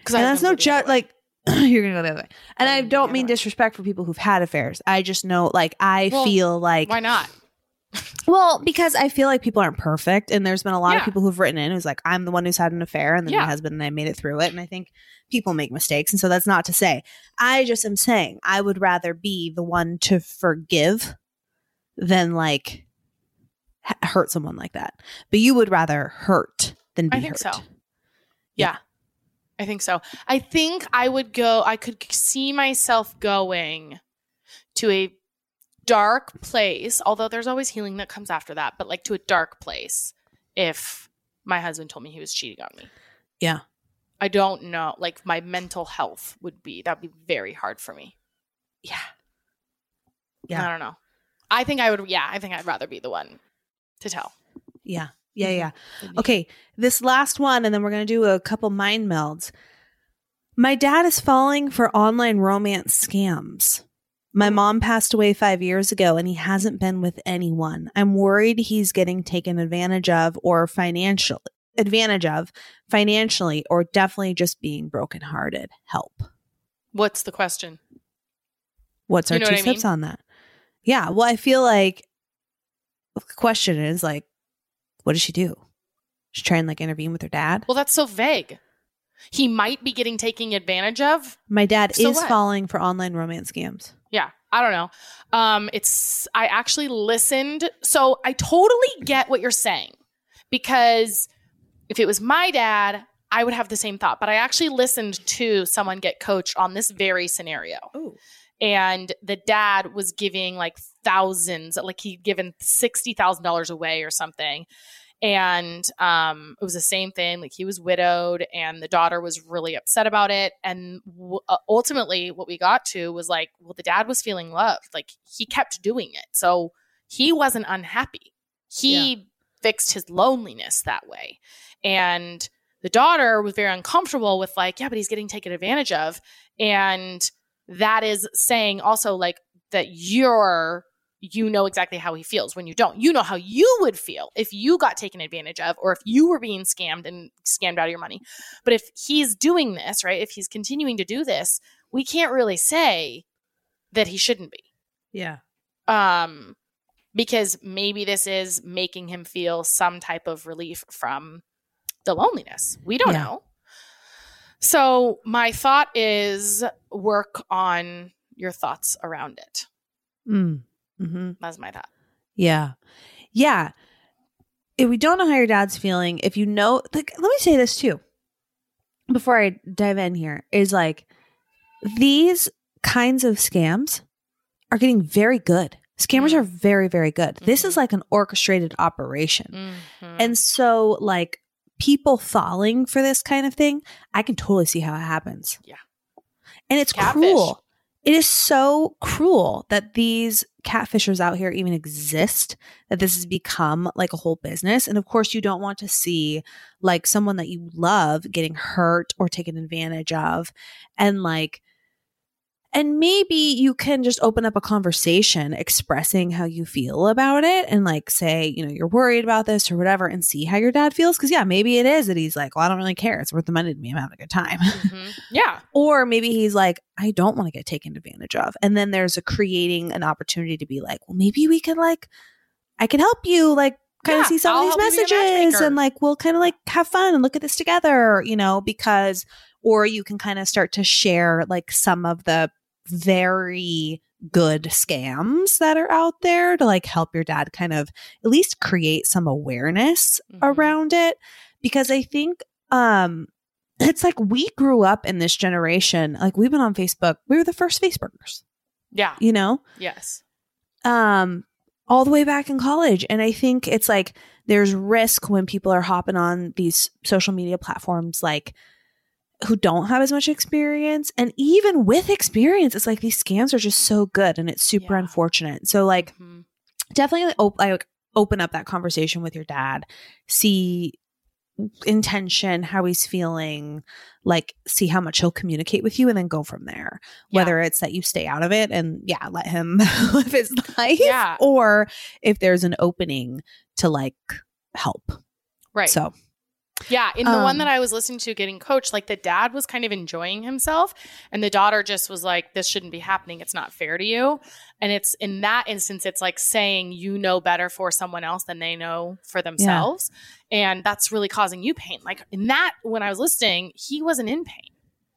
And that's no judge. Like you're gonna go the other way. And I I'm don't mean disrespect for people who've had affairs. I just know, like, I Well, feel like why not? Well, because I feel like people aren't perfect, and there's been a lot Yeah. of people who've written in who's like, "I'm the one who's had an affair," and then Yeah. my husband and I made it through it. And I think people make mistakes, and so that's not to say. I just am saying I would rather be the one to forgive than like h- hurt someone like that. But you would rather hurt than be I think hurt. so. Yeah. I think so. I think I would go, I could see myself going to a dark place, although there's always healing that comes after that, but like to a dark place if my husband told me he was cheating on me. Yeah. I don't know. Like my mental health would be, that'd be very hard for me. Yeah. Yeah. I don't know. I think I would, yeah, I think I'd rather be the one to tell. Yeah. Yeah. Mm-hmm. Yeah. Okay, this last one, and then we're going to do a couple mind melds. My dad is falling for online romance scams. My mom passed away five years ago, and he hasn't been with anyone. I'm worried he's getting taken advantage of or financial advantage of financially, or definitely just being brokenhearted. Help. What's the question? What's our You know two what I steps mean? on that? Yeah. Well, I feel like the question is like, what does she do? She try and like intervene with her dad. Well, that's so vague. He might be getting taken advantage of. My dad So is what? falling for online romance scams. Yeah, I don't know. Um, it's I actually listened, so I totally get what you're saying because if it was my dad, I would have the same thought. But I actually listened to someone get coached on this very scenario. Oh. and the dad was giving like thousands like he'd given $60000 away or something and um it was the same thing like he was widowed and the daughter was really upset about it. And w- uh, ultimately what we got to was like well the dad was feeling loved like he kept doing it. So he wasn't unhappy. He fixed his loneliness that way. And the daughter was very uncomfortable with like yeah but he's getting taken advantage of. And that is saying also like that you're you know exactly how he feels when you don't you know how you would feel if you got taken advantage of or if you were being scammed and scammed out of your money but if he's doing this right if he's continuing to do this we can't really say that he shouldn't be Yeah. um because maybe this is making him feel some type of relief from the loneliness we don't Yeah. know so my thought is work on your thoughts around it Mm. Hmm that's my thought Yeah. Yeah. If we don't know how your dad's feeling, if you know, like, let me say this too before I dive in here is like these kinds of scams are getting very good. Scammers Mm. are very, very good. This Mhm. is like an orchestrated operation. Mhm. And so, like, people falling for this kind of thing, I can totally see how it happens. Yeah. And it's Catfish. cruel. It is so cruel that these catfishers out here even exist, that this has become like a whole business. And of course, you don't want to see like someone that you love getting hurt or taken advantage of. And like, and maybe you can just open up a conversation expressing how you feel about it and like say, you know, you're worried about this or whatever and see how your dad feels. Cause yeah, maybe it is that he's like, well, I don't really care. It's worth the money to me. I'm having a good time. Mhm. yeah or maybe he's like, I don't want to get taken advantage of. And then there's a creating an opportunity to be like, well, maybe we can like, I can help you like kind Yeah, of see some I'll of these you be a messages and like we'll kind of like have fun and look at this together, you know, because or you can kind of start to share like some of the very good scams that are out there to like help your dad kind of at least create some awareness Mhm. around it because I think um it's like we grew up in this generation like we've been on Facebook we were the first Facebookers Yeah. you know Yes. um all the way back in college and i think it's like there's risk when people are hopping on these social media platforms like who don't have as much experience and even with experience it's like these scams are just so good and it's super Yeah. unfortunate so like Mhm. definitely op- like open up that conversation with your dad see intention how he's feeling like see how much he'll communicate with you and then go from there Yeah. whether it's that you stay out of it and yeah let him live his life Yeah. or if there's an opening to like help Right. so Yeah, in the one Um, that I was listening to getting coached, like the dad was kind of enjoying himself and the daughter just was like this shouldn't be happening. It's not fair to you. And it's in that instance it's like saying you know better for someone else than they know for themselves. And that's really causing you pain. Like in that when I was listening, he wasn't in pain.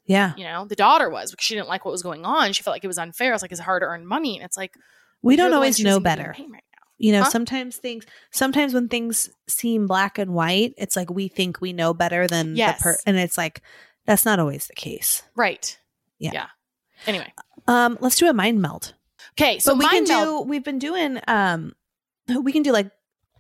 yeah You know, the daughter was because she didn't like what was going on. She felt like it was unfair. It's like it's hard to earn money and it's like we don't always know to be in better right. You know Huh? sometimes things sometimes when things seem black and white it's like we think we know better than Yes. the per and it's like that's not always the case Right. Yeah. Yeah. Anyway. um let's do a mind meld Okay. So so we can meld- do we've been doing um we can do like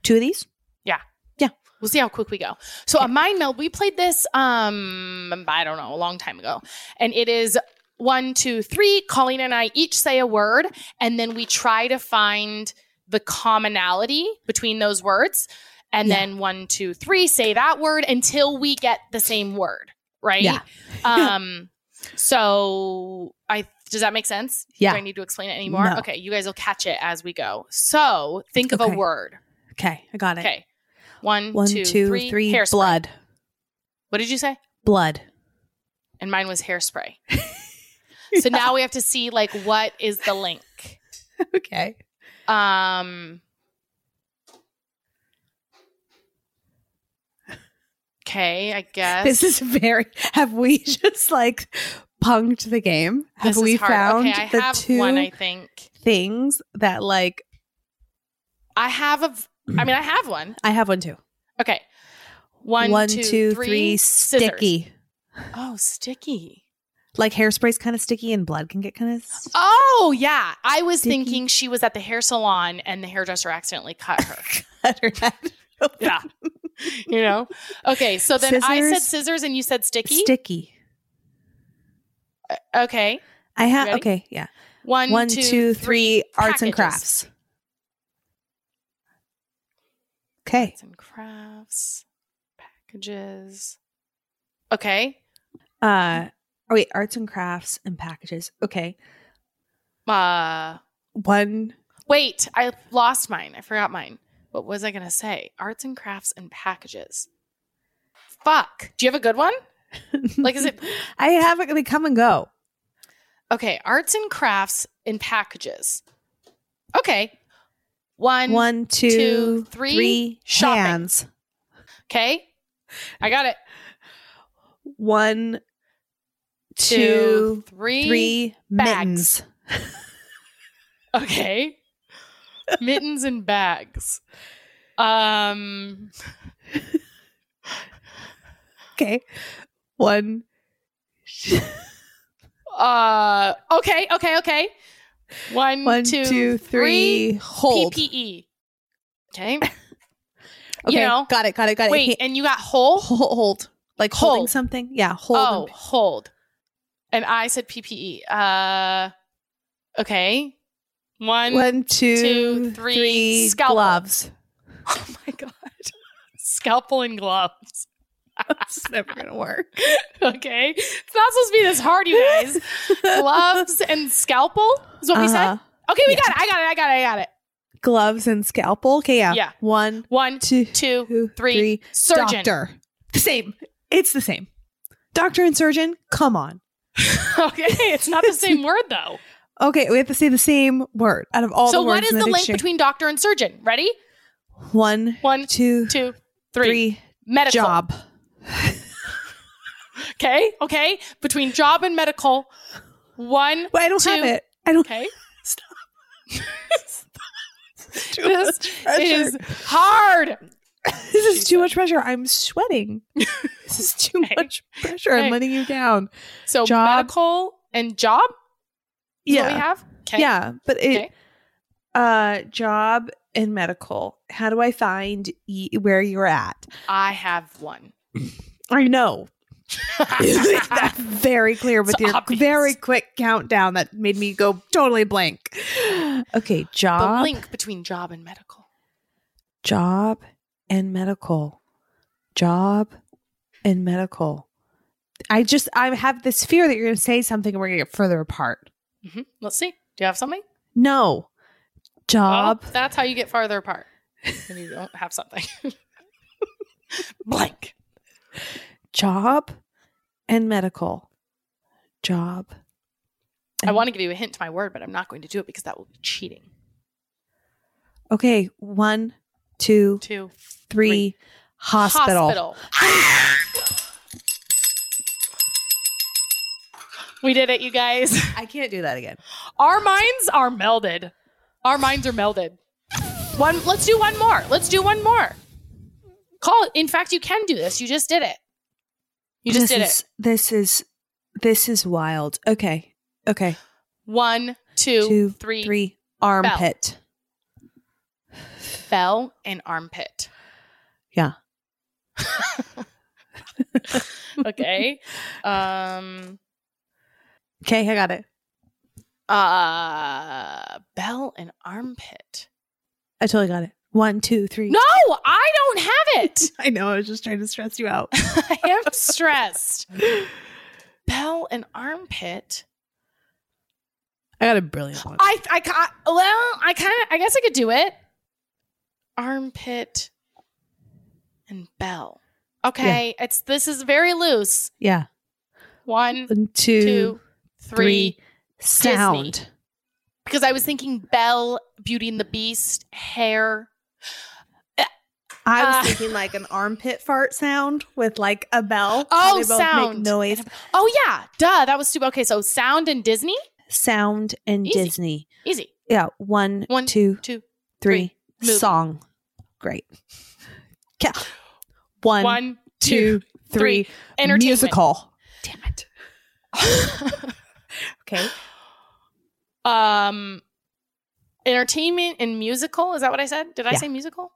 two of these Yeah. Yeah. We'll see how quick we go. So a mind meld, we played this um I don't know, a long time ago. And it is one, two, three. Colleen and I each say a word, and then we try to find the commonality between those words. And Yeah. then one, two, three, say that word until we get the same word. Right? Yeah. um so I does that make sense? Yeah. Do I need to explain it anymore? No. Okay, you guys will catch it as we go. So think of Okay. a word. okay i got it Okay. One, one two, two three. three Hairspray. blood What did you say? blood And mine was hairspray. So now we have to see like what is the link. okay Um Okay, I guess. this is very have we just like punked the game have This we found okay, the two one, I think. things that like I have a I mean I have one. i have one too Okay. One, One, two, two, three, sticky Oh, sticky. Like hairspray's kind of sticky and blood can get kind of Oh yeah. I was Sticky. thinking she was at the hair salon and the hairdresser accidentally cut her. cut her Head. Yeah. you know? Okay, so then I said Scissors. scissors and you said sticky. sticky okay. i have okay yeah One, one two, two three arts and crafts okay Arts and crafts. Packages. Okay. uh oh wait arts and crafts and packages okay Uh one wait, I lost mine. I forgot mine. What was I gonna say? Arts and crafts and packages. Fuck. Do you have a good one? Like is it i have it they come and go okay, arts and crafts and packages. Okay. One, one two two, three, three shopping. hands okay. I got it. one Two, two three, three bags. mittens Okay. Mittens and bags. Um okay one uh okay, okay, okay. One, one two, two three three. hold PPE. Okay. okay you know. got it got it got it Wait, and you got whole? hold, hold. like holding Hold. something yeah hold oh, hold. And I said PPE. Uh okay. One, one two two, three, three scalpel. gloves oh my god. Scalpel and gloves. it's never gonna work Okay. It's not supposed to be this hard, you guys. gloves and scalpel is what we said. Uh-huh. Okay, we Yeah. got it. I got it. I got it. I got it. gloves and scalpel okay yeah Yeah. one One, two two, two, three. three. Surgeon. doctor the same it's the same doctor and surgeon come on Okay, it's not the same word though. okay we have to say the same word out of all so the words what is in the, link between doctor and surgeon? Ready? One, One, two, two, three. three. Medical. Job. Okay. Okay. Between job and medical. One. Wait, I don't have it. I don't. Okay. Too This much is hard. this is too much pressure. I'm sweating. this is too Okay. much pressure. Okay. I'm letting you down. So Job. medical and job. What we have. Okay. Yeah, but it Okay. uh job and medical. How do I find y- where you're at? I have one. I know. That's very clear with It's your obvious. very quick countdown that made me go totally blank. Okay, The job, link between job and medical. job and medical. Job and medical. I just I have this fear that you're going to say something and we're going to get further apart. hmm Let's see. Do you have something? No. Job. Well, that's how you get farther apart. When you don't have something. Blank. job and medical. Job. I want to give you a hint to my word, but I'm not going to do it because that will be cheating. Okay, one, two, Two. three. Hospital. Hospital. we did it, you guys. I can't do that again. Our minds are melded. Our minds are melded. One. Let's do one more. Let's do one more. Call. In fact, you can do this. You just did it. You just this did is, it. This is this is wild. Okay. Okay. One, two, Two, three. three. Armpit. Bell and armpit. Yeah. Okay. um. Okay, I got it. Uh. Bell and armpit. I totally got it. One, two, three. No, I don't have it. I know. I was just trying to stress you out. I am stressed. Bell and armpit. I got a brilliant one. I I well, I kind of I guess I could do it. Armpit and bell. Okay, it's this is very loose. yeah. One, One, two, two, three. three. Sound. Because I was thinking Belle, Beauty and the Beast, hair. I was Uh, thinking like an armpit fart sound with like a bell. Oh, How they both sound. Make noise. Oh yeah, duh, that was stupid. Okay, so sound and Disney, Sound and Easy. Disney. easy. Yeah. One, One, two, two, three. Movie. Song. Great. Yeah. One, one, two, two, three. Entertainment. Musical. Damn it. Okay. um, entertainment and musical. Is that what I said? Did I Yeah. say musical?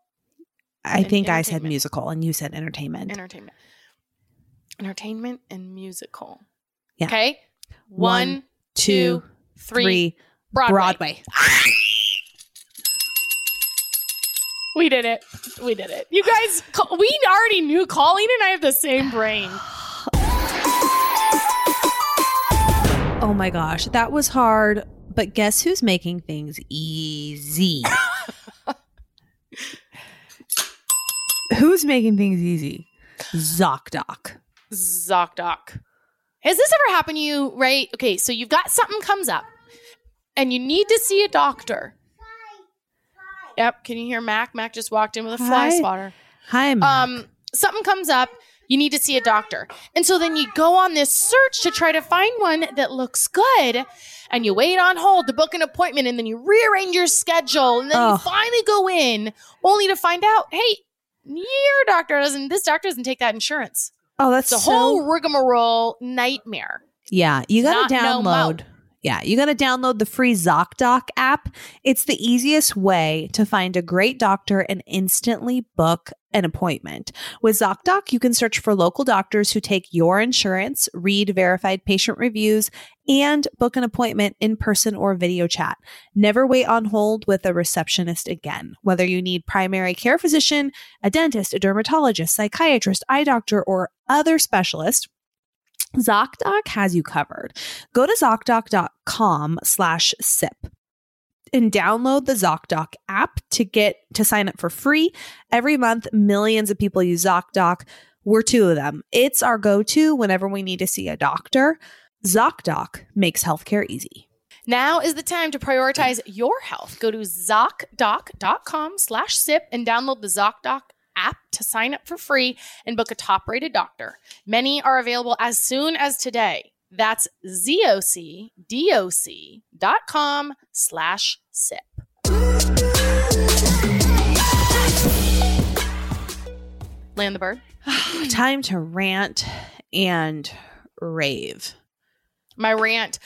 I And think I said musical and you said entertainment. Entertainment. Entertainment and musical. Yeah. Okay. One, One, two, two, three. three. Broadway. Broadway. We did it. We did it. You guys, we already knew Colleen and I have the same brain. Oh my gosh, that was hard. But guess who's making things easy? who's making things easy? ZocDoc. ZocDoc. Has this ever happened to you, right? Okay, so you've got something comes up and you need to see a doctor. Yep, can you hear Mac? Mac just walked in with a fly Hi. swatter. Hi, Mac. Um, something comes up, you need to see a doctor. And so then you go on this search to try to find one that looks good. And you wait on hold to book an appointment and then you rearrange your schedule and then you finally go in only to find out, hey, your doctor doesn't this doctor doesn't take that insurance. oh, that's It's a so- whole rigmarole nightmare. Yeah, you got to Not no mo. download. Yeah, you got to download the free ZocDoc app. It's the easiest way to find a great doctor and instantly book an appointment. With ZocDoc, you can search for local doctors who take your insurance, read verified patient reviews, and book an appointment in person or video chat. Never wait on hold with a receptionist again. Whether you need primary care physician, a dentist, a dermatologist, psychiatrist, eye doctor, or other specialist, ZocDoc has you covered. Go to ZocDoc.com slash SIP and download the ZocDoc app to get to sign up for free. Every month, millions of people use ZocDoc. We're two of them. It's our go-to whenever we need to see a doctor. ZocDoc makes healthcare easy. Now is the time to prioritize your health. Go to ZocDoc.com slash SIP and download the ZocDoc app to sign up for free and book a top rated doctor. Many are available as soon as today. That's ZocDoc.com slash SIP. Land the bird. Time to rant and rave. My rant.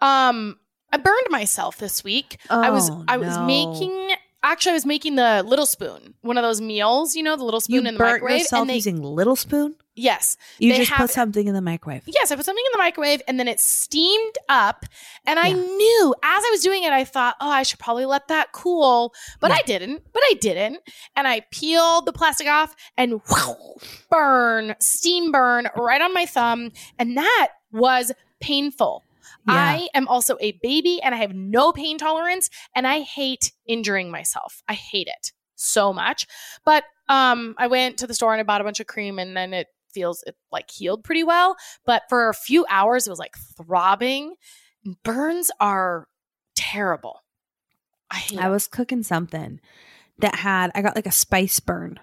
Um, I burned myself this week. I was Oh, I was no. making actually I was making the little spoon, one of those meals, you know, the little spoon You in the burnt microwave. yourself and they, using little spoon. yes, You just have- put something in the microwave. yes, I put something in the microwave and then it steamed up. And I Yeah. knew as I was doing it, I thought, oh, I should probably let that cool, but Yeah. I didn't. But I didn't, and I peeled the plastic off and burn, steam burn right on my thumb, and that was painful. Yeah. I am also a baby and I have no pain tolerance and I hate injuring myself. I hate it so much. But um I went to the store and I bought a bunch of cream and then it feels it like healed pretty well, but for a few hours it was like throbbing. Burns are terrible. I hate I was cooking something that had I got like a spice burn.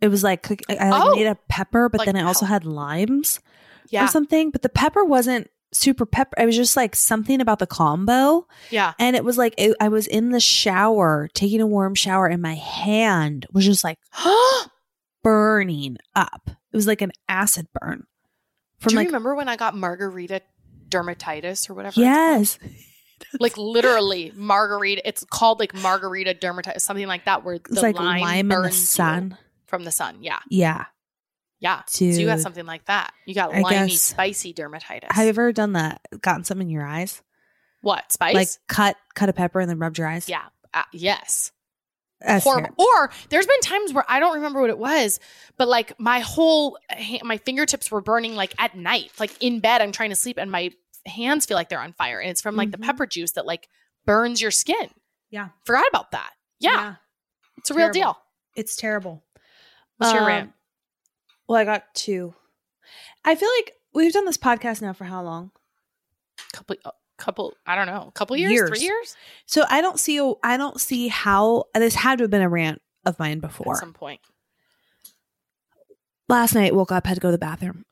It was like cook, I, I like Oh! made a pepper, but Like then I also had limes yeah. or something. But the pepper wasn't super pepper. It was just like something about the combo, Yeah. and it was like it, I was in the shower taking a warm shower, and my hand was just like burning up. It was like an acid burn from Do you like remember when I got margarita dermatitis or whatever? yes, like literally margarita. It's called like margarita dermatitis, something like that, where the like lime, lime in the burns sun. from the sun. Yeah, Yeah. Yeah. So you got something like that. You got I limey, guess- spicy dermatitis. Have you ever done that? Gotten something in your eyes? what spice? Like cut cut a pepper and then rubbed your eyes? yeah, uh, yes. That's Horrible. terrible. Or there's been times where I don't remember what it was, but like my whole my fingertips were burning like at night, like in bed. I'm trying to sleep, and my hands feel like they're on fire, and it's from like the Mhm. pepper juice that like burns your skin. Yeah. forgot about that. Yeah, it's a real deal. It's terrible. What's your Um, rant? Well, I got two. I feel like we've done this podcast now for how long? couple uh, couple i don't know A couple years, Years. three years So I don't see I don't see how this had to have been a rant of mine before. at some point Last night woke up, had to go to the bathroom.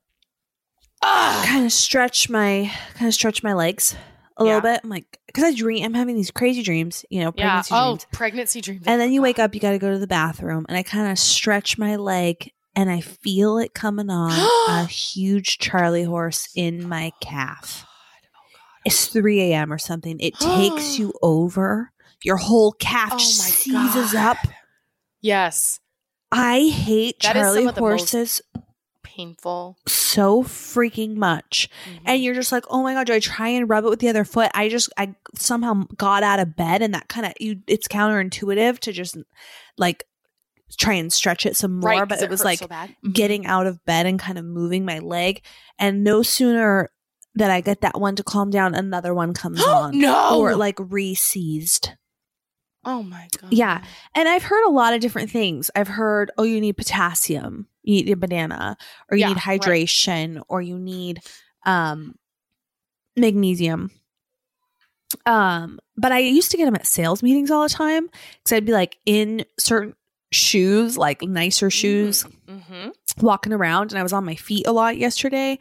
Ugh. Kind of stretch my kind of stretch my legs a Yeah. little bit. I'm like because I dream I'm having these crazy dreams, you know, yeah pregnancy oh dreams. pregnancy dreams And then you wake up, you got to go to the bathroom, and I kind of stretch my leg, and I feel it coming on a huge Charlie horse in my calf. It's 3 a.m. or something. It takes you over. Your whole calf Oh my seizes God. up. yes I hate That Charlie of the most- horses painful so freaking much. Mhm. And you're just like, oh my god, do I try and rub it with the other foot? I just I somehow got out of bed and that kind of you it's counterintuitive to just like try and stretch it some more. right but 'cause it was like so. Mhm. getting out of bed and kind of moving my leg. And no sooner that I get that one to calm down, another one comes on. no Or like re-seized. oh my god Yeah. And I've heard a lot of different things. I've heard, oh, you need potassium, you need a banana, or you Yeah, need right. hydration, or you need um magnesium. Um, but I used to get them at sales meetings all the time because I'd be like in certain shoes, like nicer shoes, mm-hmm. walking around, and I was on my feet a lot yesterday.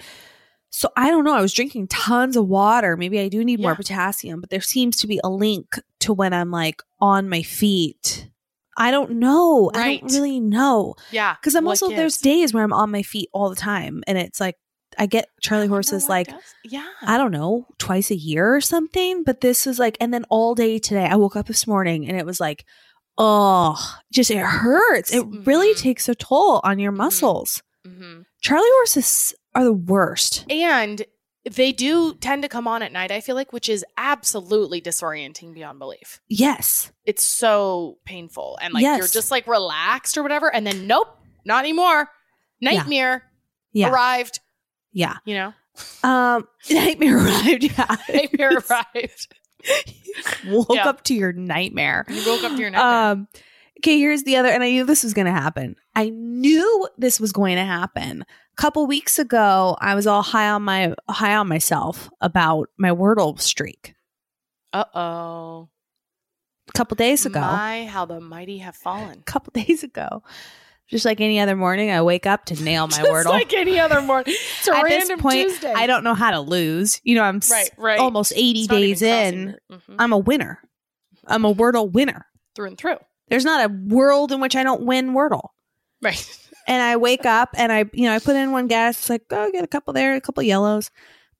So I don't know. I was drinking tons of water. Maybe I do need more potassium, but there seems to be a link to when I'm like on my feet. I don't know. I don't really know yeah because I'm also there's days where I'm on my feet all the time, and it's like I get Charlie I horses like does- yeah I don't know twice a year or something. But this is like, and then all day today, I woke up this morning and it was like, oh, just it hurts. It really Mhm. takes a toll on your muscles. Mhm. Charlie horses are the worst. and they do tend to come on at night i feel like which is absolutely disorienting beyond belief Yes. it's so painful and like you're just like relaxed or whatever and then nope not anymore nightmare Yeah. arrived Yeah. you know Um, nightmare arrived. Yeah. nightmare arrived Woke Yeah. up to your nightmare. you woke up to your nightmare Um, okay, here's the other, and I knew this was going to happen. I knew this was going to happen. A couple weeks ago, I was all high on my high on myself about my Wordle streak. Uh oh. a couple days ago. My, how the mighty have fallen. a couple days ago. Just like any other morning, I wake up to nail my wordle. Just wordle. like any other morning. It's a At this point, Tuesday. I don't know how to lose. You know, I'm Right, right. almost 80 It's days in. Mhm. I'm a winner. I'm a Wordle winner. through and through. There's not a world in which I don't win Wordle. Right. And I wake up and I, you know, I put in one guess. It's like, oh, get a couple there, a couple yellows.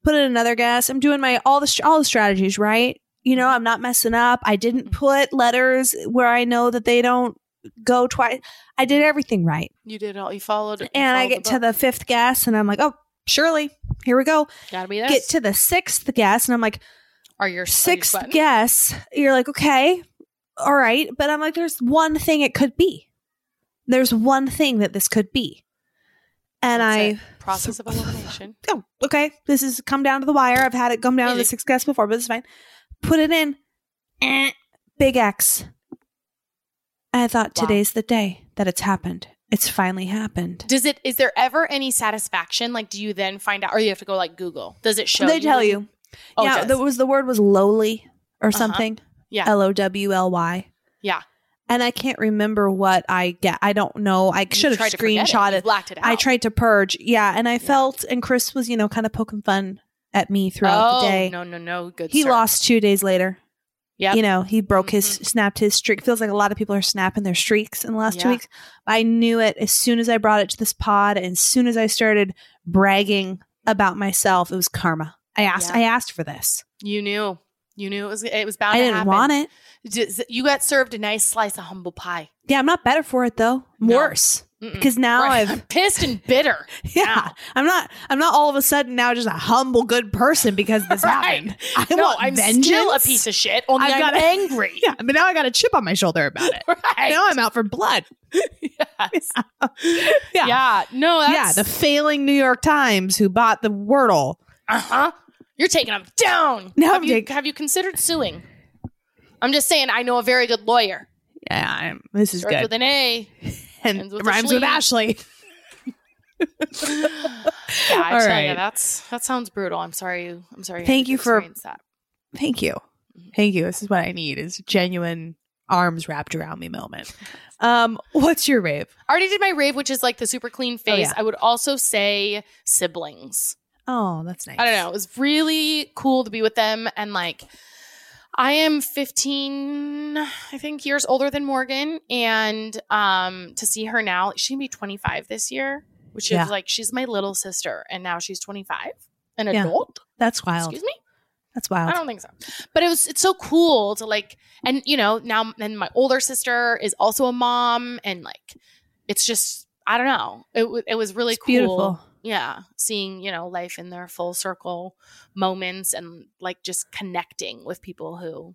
Put in another guess. I'm doing my all the all the strategies right. You know, I'm not messing up. I didn't put letters where I know that they don't go twice. I did everything right. You did all. You followed. You And I followed get to the fifth guess and I'm like, oh, surely, here we go. Gotta be this. Get to the sixth guess and I'm like, Are your sixth Are guess. You're like, okay, all right. But I'm like, there's one thing it could be. There's one thing that this could be. And That's I, process of elimination. oh, okay, this is come down to the wire. I've had it come down to the sixth guess before, but it's fine. Put it in. Eh, big X. I thought Wow. today's the day that it's happened. It's finally happened. Does it? Is there ever any satisfaction? Like, do you then find out, or you have to go like Google? Does it show? they tell you. Oh, yeah, there was the word was lowly or Uh-huh. something. Yeah. L O W L Y. Yeah. And I can't remember what I get. I don't know. I should have screenshot You it. blacked it out. I tried to purge. Yeah. And I felt, and Chris was, you know, kind of poking fun at me throughout oh, the day. No, no, no. Good. he sir. lost two days later. Yep. You know, he broke his, Mhm. snapped his streak. Feels like a lot of people are snapping their streaks in the last two weeks. I knew it as soon as I brought it to this pod and as soon as I started bragging about myself, it was karma. I asked, Yeah. I asked for this. You knew. You knew it was. It was bound. I didn't happen. want it. You got served a nice slice of humble pie. Yeah. I'm not better for it though. No. Worse. Mm-mm. Because now Right. I've I'm pissed and bitter. Yeah, now. I'm not. I'm not all of a sudden now just a humble good person because this Right. happened. I no, want I'm vengeance. still a piece of shit. Only I'm gotta- angry. Yeah, but now I got a chip on my shoulder about it. Right. Now I'm out for blood. Yes. Yeah. Yeah. No, that's yeah, the failing New York Times who bought the Wordle. Uh huh. You're taking them down. No, have I'm you take- have you considered suing? I'm just saying. I know a very good lawyer. Yeah, I'm, this is Starts good. with an A. and ends with rhymes with Ashley. Yeah, I All you, that's that sounds brutal. I'm sorry. I'm sorry. Thank had you for- that. Thank you, thank you. This is what I need: is genuine arms wrapped around me moment. Um, what's your rave? I already did my rave, which is like the super clean face. yeah. I would also say siblings. Oh, that's nice. I don't know. It was really cool to be with them. And like, I am 15, I think, years older than Morgan. And um, to see her now, she can be 25 this year, which Yeah. is like, she's my little sister. And now she's 25, an Yeah. adult. That's wild. Excuse me? That's wild. I don't think so. But it was, it's so cool to like, and you know, now, then my older sister is also a mom. And like, it's just, I don't know. It, it was really It's cool beautiful. Yeah seeing you know life in their full circle moments and like just connecting with people who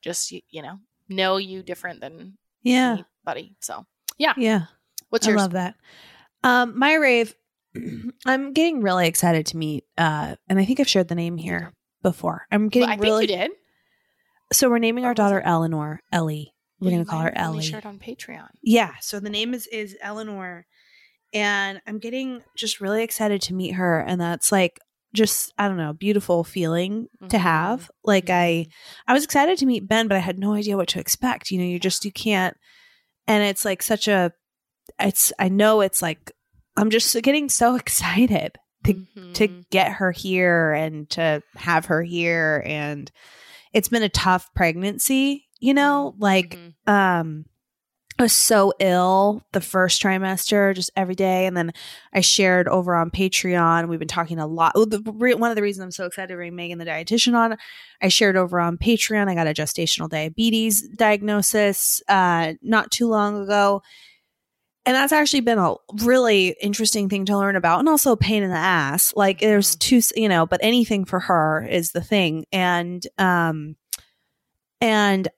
just you, you know know you different than Yeah, buddy so yeah. Yeah what's your love that. Um, my rave. I'm getting really excited to meet. Uh, and I think I've shared the name here before. I'm Well, getting i think really. you did So we're naming Oh, our daughter? Eleanor. Ellie. We're gonna call her Ellie. shared on patreon Yeah. So the name is is Eleanor, and I'm getting just really excited to meet her, and that's like just I don't know, beautiful feeling to Mhm. have. Like I, I was excited to meet Ben, but I had no idea what to expect. You know, you just you can't, and it's like such a, it's I know it's like I'm just getting so excited to to Mhm. get her here and to have her here and it's been a tough pregnancy you know like Mhm. um I was so ill the first trimester, just every day, and then I shared over on Patreon. We've been talking a lot. one of the reasons I'm so excited to bring Megan the dietitian on, I shared over on Patreon. I got a gestational diabetes diagnosis uh, not too long ago, and that's actually been a really interesting thing to learn about, and also a pain in the ass. Like there's two, you know, but anything for her is the thing, and um, and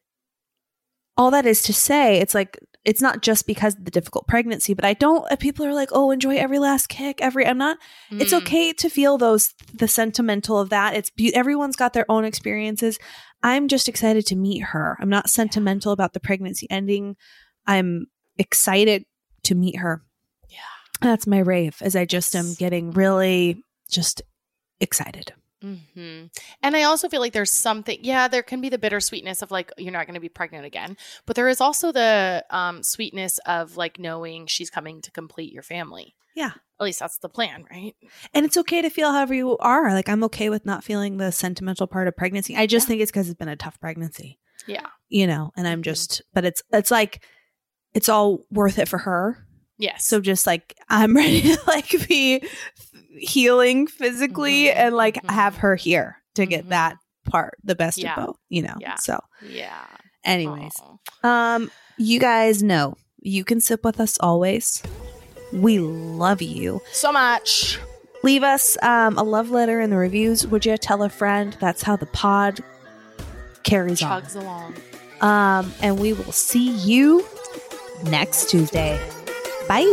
all that is to say, it's like it's not just because of the difficult pregnancy, but I don't. People are like, "Oh, enjoy every last kick." Every I'm not. It's Mm. okay to feel those the sentimental of that. It's be- everyone's got their own experiences. I'm just excited to meet her. I'm not sentimental about the pregnancy ending. I'm excited to meet her. Yeah. That's my rave. As I just am getting really just excited. Hmm And I also feel like there's something, yeah, there can be the bittersweetness of like, you're not going to be pregnant again. But there is also the um, sweetness of like knowing she's coming to complete your family. Yeah. At least that's the plan, right? And it's okay to feel however you are. Like I'm okay with not feeling the sentimental part of pregnancy. I just Yeah. think it's because it's been a tough pregnancy, Yeah. you know. And I'm Mhm. just, but it's it's like it's all worth it for her. Yes. So just like I'm ready to like be healing physically Mhm. and like Mhm. have her here to get Mhm. that part, the best Yeah. of both, you know. Yeah. So, yeah. anyways, Aw. um, you guys know you can sip with us always. We love you. So much. Leave us um, a love letter in the reviews. Would you tell a friend? That's how the pod carries Chugs along. on. Um, and we will see you next Tuesday. Bye.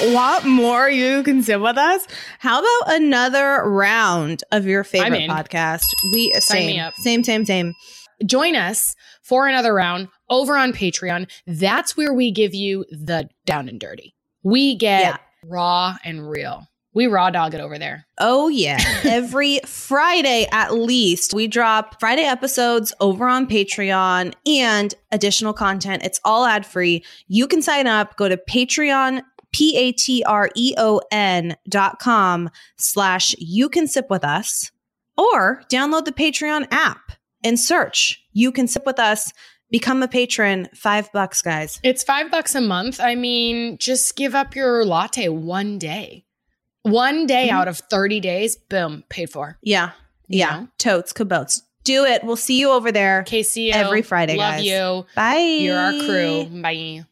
Want more? You can sip with us. How about another round of your favorite podcast? We Sign same, me up. same, same, same. Join us for another round over on Patreon. That's where we give you the down and dirty. We get Yeah. raw and real. We raw dog it over there. Oh, yeah. Every Friday, at least, we drop Friday episodes over on Patreon and additional content. It's all ad free. You can sign up. Go to Patreon, P A T R E O N dot com slash you can sip with us, or download the Patreon app and search you can sip with us. Become a patron. Five bucks, guys. It's five bucks a month. I mean, just give up your latte one day. One day Mhm. out of 30 days, boom, paid for. Yeah. Yeah. Totes, kabotes. Do it. We'll see you over there KCO. every Friday, Love guys. you. Bye. You're our crew. Bye.